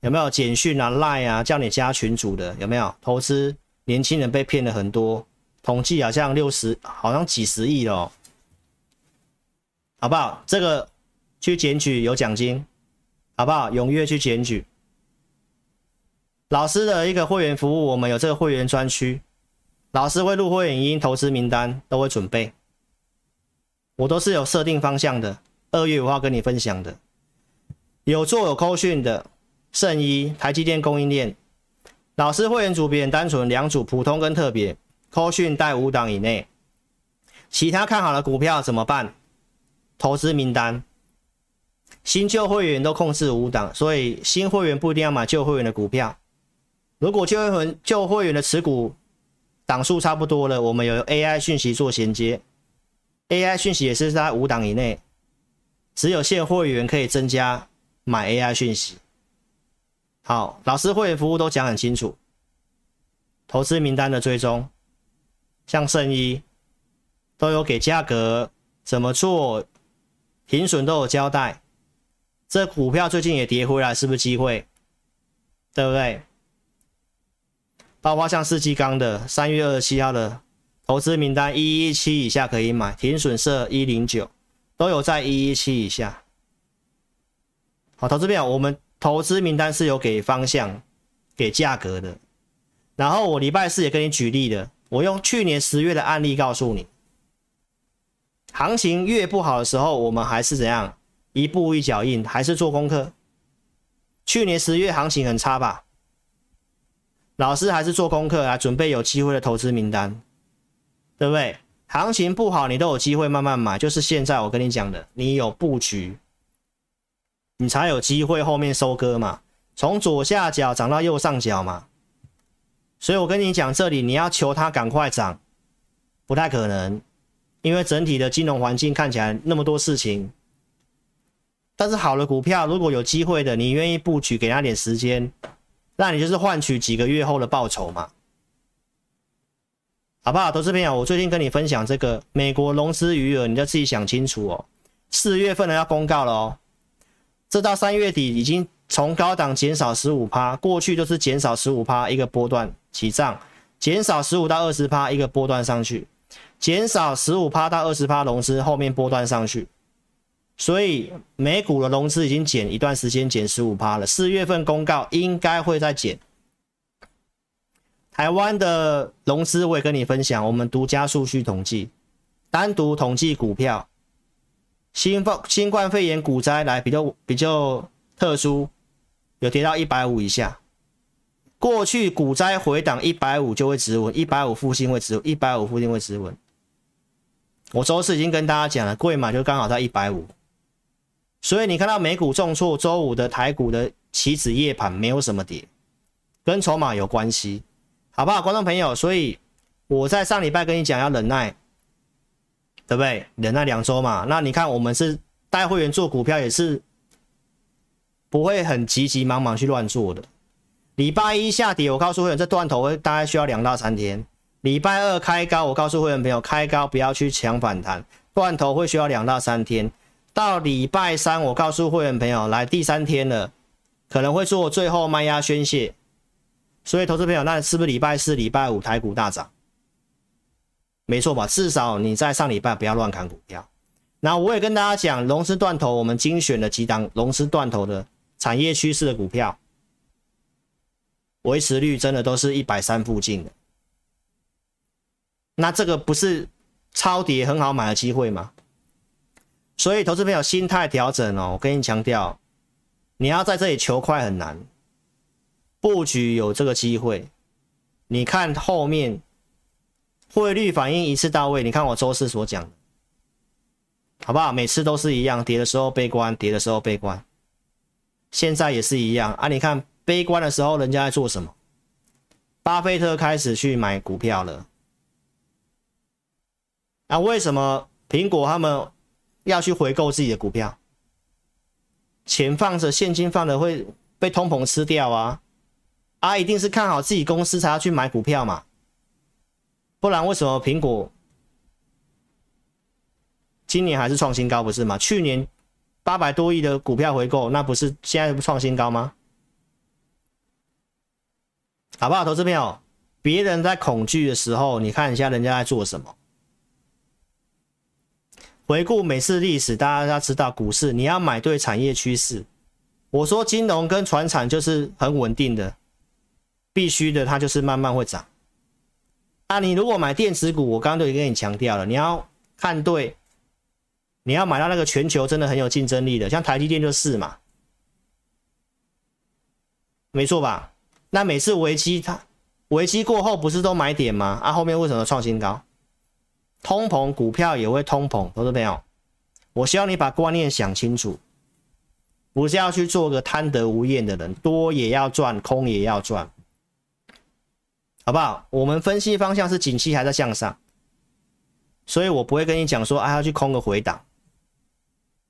有没有简讯啊、赖啊，叫你加群组的，有没有投资？年轻人被骗了很多，统计好像六十，好像几十亿哦，好不好？这个去检举有奖金，好不好？踊跃去检举。老师的一个会员服务，我们有这个会员专区，老师会录会员音、投资名单都会准备，我都是有设定方向的。二月五号跟你分享的，有做有扣讯的圣一、台积电供应链。老师会员组别很单纯，两组普通跟特别，扣讯带五档以内，其他看好的股票怎么办？投资名单，新旧会员都控制五档，所以新会员不一定要买旧会员的股票。如果旧会员旧会员的持股档数差不多了，我们有 AI 讯息做衔接，AI 讯息也是在五档以内，只有现会员可以增加买 AI 讯息。好，老师会员服务都讲很清楚，投资名单的追踪，像圣一都有给价格，怎么做，停损都有交代。这股票最近也跌回来，是不是机会？对不对？包括像世纪钢的三月二十七号的投资名单，一一七以下可以买，停损设一零九，都有在一一七以下。好，投资票我们。投资名单是有给方向、给价格的，然后我礼拜四也跟你举例的，我用去年十月的案例告诉你，行情越不好的时候，我们还是怎样一步一脚印，还是做功课。去年十月行情很差吧？老师还是做功课啊，准备有机会的投资名单，对不对？行情不好，你都有机会慢慢买，就是现在我跟你讲的，你有布局。你才有机会后面收割嘛，从左下角涨到右上角嘛，所以我跟你讲，这里你要求它赶快涨，不太可能，因为整体的金融环境看起来那么多事情，但是好的股票，如果有机会的，你愿意布局，给他点时间，那你就是换取几个月后的报酬嘛，好不好？投资朋友，我最近跟你分享这个美国融资余额，你就自己想清楚哦。四月份的要公告了哦，这到三月底已经从高档减少十五趴，过去就是减少十五趴一个波段起涨，减少十五到二十趴一个波段上去，减少十五趴到二十趴融资后面波段上去。所以美股的融资已经减一段时间，减十五趴了。四月份公告应该会再减。台湾的融资我也跟你分享，我们独家数据统计，单独统计股票，新冠新冠肺炎股灾来比较比较特殊，有跌到一百五以下。过去股灾回档一百五就会止稳，一百五附近会止稳，一百五附近会止稳。我周四已经跟大家讲了，贵嘛就刚好在一百五。所以你看到美股重挫，周五的台股的期指夜盘没有什么跌，跟筹码有关系，好不好，观众朋友？所以我在上礼拜跟你讲要忍耐，对不对？忍耐两周嘛。那你看我们是带会员做股票，也是不会很急急忙忙去乱做的。礼拜一下跌，我告诉会员这断头会大概需要两到三天。礼拜二开高，我告诉会员朋友开高不要去抢反弹，断头会需要两到三天。到礼拜三，我告诉会员朋友，来第三天了，可能会做最后卖压宣泄。所以，投资朋友，那是不是礼拜四、礼拜五台股大涨？没错吧？至少你在上礼拜不要乱砍股票。那我也跟大家讲，融资断头，我们精选了几档融资断头的产业趋势的股票，维持率真的都是一百三附近的。那这个不是超跌很好买的机会吗？所以，投资朋友心态调整哦，我跟你强调，你要在这里求快很难，布局有这个机会。你看后面汇率反应一次到位，你看我周四所讲的，好不好？每次都是一样，跌的时候悲观，跌的时候悲观，现在也是一样啊。你看悲观的时候，人家在做什么？巴菲特开始去买股票了。那为什么苹果他们？要去回购自己的股票，钱放着，现金放着会被通膨吃掉啊！啊，一定是看好自己公司才要去买股票嘛，不然为什么苹果今年还是创新高不是吗？去年八百多亿的股票回购，那不是现在不创新高吗？好不好，投资朋友？别人在恐惧的时候，你看一下人家在做什么。回顾每次历史，大家要知道股市你要买对产业趋势。我说金融跟传产就是很稳定的，必须的，它就是慢慢会涨。那你如果买电子股，我刚刚都已经跟你强调了，你要看对，你要买到那个全球真的很有竞争力的，像台积电就是嘛，没错吧？那每次危机它危机过后不是都买点吗？啊，后面为什么创新高？通膨，股票也会通膨，投资朋友，我希望你把观念想清楚，不是要去做个贪得无厌的人，多也要赚，空也要赚，好不好？我们分析方向是景气还在向上，所以我不会跟你讲说，啊，要去空个回档，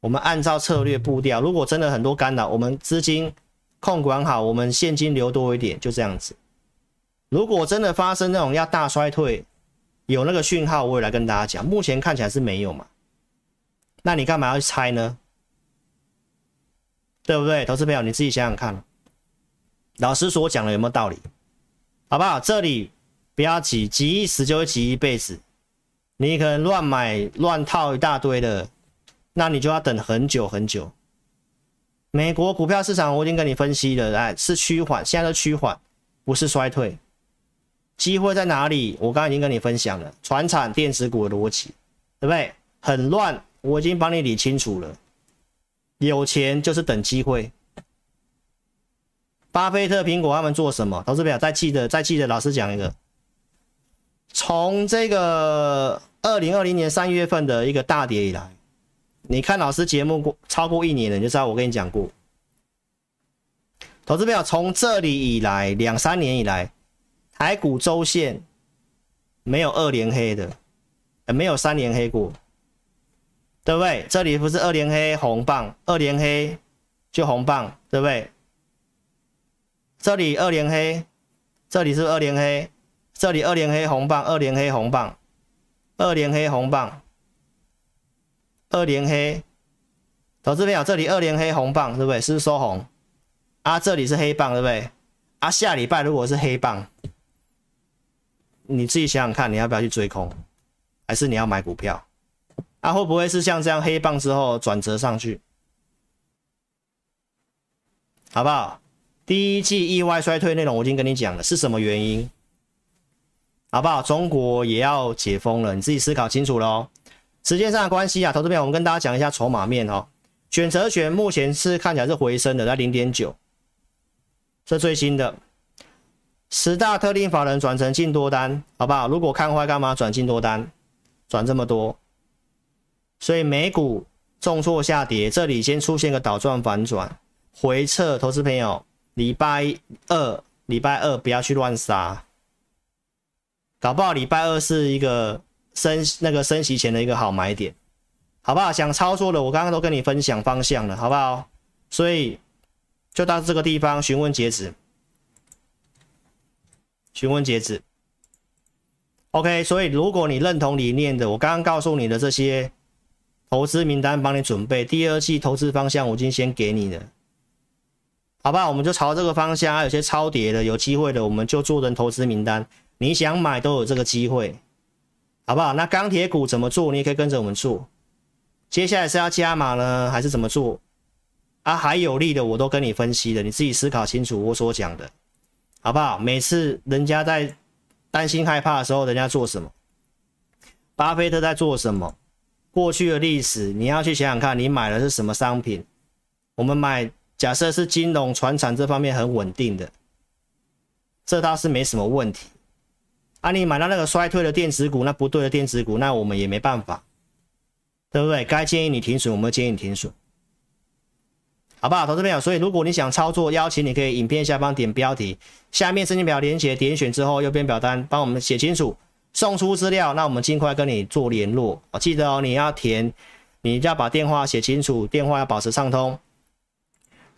我们按照策略步调，如果真的很多干扰，我们资金控管好，我们现金流多一点，就这样子。如果真的发生那种要大衰退，有那个讯号，我也来跟大家讲。目前看起来是没有嘛？那你干嘛要去猜呢？对不对，投资朋友，你自己想想看，老师所讲的有没有道理？好不好？这里不要急，急一时就会急一辈子。你可能乱买乱套一大堆的，那你就要等很久很久。美国股票市场我已经跟你分析了，哎，是趋缓，现在是趋缓，不是衰退。机会在哪里？我刚刚已经跟你分享了，船产电子股的逻辑，对不对？很乱，我已经帮你理清楚了。有钱就是等机会。巴菲特、苹果他们做什么？投资表再记得，再记得，老师讲一个，从这个二零二零年三月份的一个大跌以来，你看老师节目过超过一年了，你就知道我跟你讲过。投资表从这里以来两三年以来。台股周线没有二连黑的，没有三连黑过，对不对？这里不是二连黑红棒，二连黑就红棒，对不对？这里二连黑，这里是二连黑，这里二连黑红棒，二连黑红棒，二连黑红棒，二连黑。投资朋友，这里二连黑红棒，对不对？是不是收红？啊，这里是黑棒，对不对？啊，下礼拜如果是黑棒，你自己想想看，你要不要去追空，还是你要买股票？啊，会不会是像这样黑棒之后转折上去？好不好？第一季意外衰退内容我已经跟你讲了，是什么原因？好不好？中国也要解封了，你自己思考清楚喽。时间上的关系啊，投资朋，我们跟大家讲一下筹码面哦。选择权目前是看起来是回升的，在零点九，这最新的十大特定法人转成净多单，好不好？如果看坏干嘛转净多单，转这么多，所以美股重挫下跌，这里先出现个倒转反转，回撤，投资朋友，礼拜二礼拜二不要去乱杀，搞不好礼拜二是一个升那个升息前的一个好买点。好不好？想操作的，我刚刚都跟你分享方向了，好不好？所以就到这个地方询问截止，询问截止。OK，所以如果你认同理念的，我刚刚告诉你的这些投资名单，帮你准备第二季投资方向，我已经先给你了，好不好？我们就朝这个方向，还有些超跌的、有机会的，我们就做成投资名单。你想买都有这个机会，好不好？那钢铁股怎么做？你也可以跟着我们做。接下来是要加码呢，还是怎么做？啊，还有利的我都跟你分析了，你自己思考清楚我所讲的，好不好？每次人家在担心害怕的时候，人家做什么？巴菲特在做什么？过去的历史你要去想想看，你买的是什么商品？我们买，假设是金融、传产这方面很稳定的，这倒是没什么问题。啊，你买到那个衰退的电子股，那不对的电子股，那我们也没办法。对不对？该建议你停损，我们建议你停损，好不好？投资朋友，所以如果你想操作，邀请你可以影片下方点标题，下面申请表连结，点选之后右边表单帮我们写清楚，送出资料，那我们尽快跟你做联络。记得哦，你要填，你就要把电话写清楚，电话要保持畅通，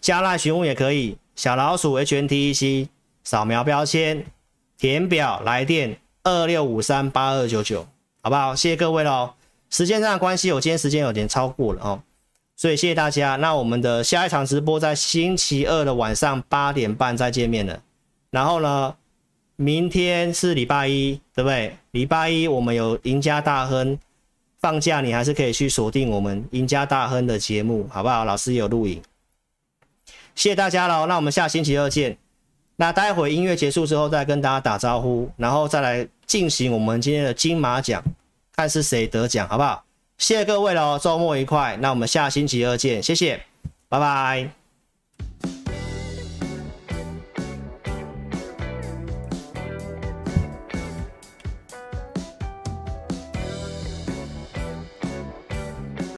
加赖询问也可以，小老鼠 HNTEC 扫描标签，填表来电二六五三八二九九，好不好？谢谢各位喽。时间上的关系，我今天时间有点超过了哦，所以谢谢大家。那我们的下一场直播在星期二的晚上八点半再见面了。然后呢，明天是礼拜一，对不对？礼拜一我们有赢家大亨放假，你还是可以去锁定我们赢家大亨的节目，好不好？老师有录影。谢谢大家喽，那我们下星期二见。那待会音乐结束之后再跟大家打招呼，然后再来进行我们今天的金马奖。看是谁得奖，好不好？谢谢各位喽，周末愉快。那我们下星期二见，谢谢，拜拜。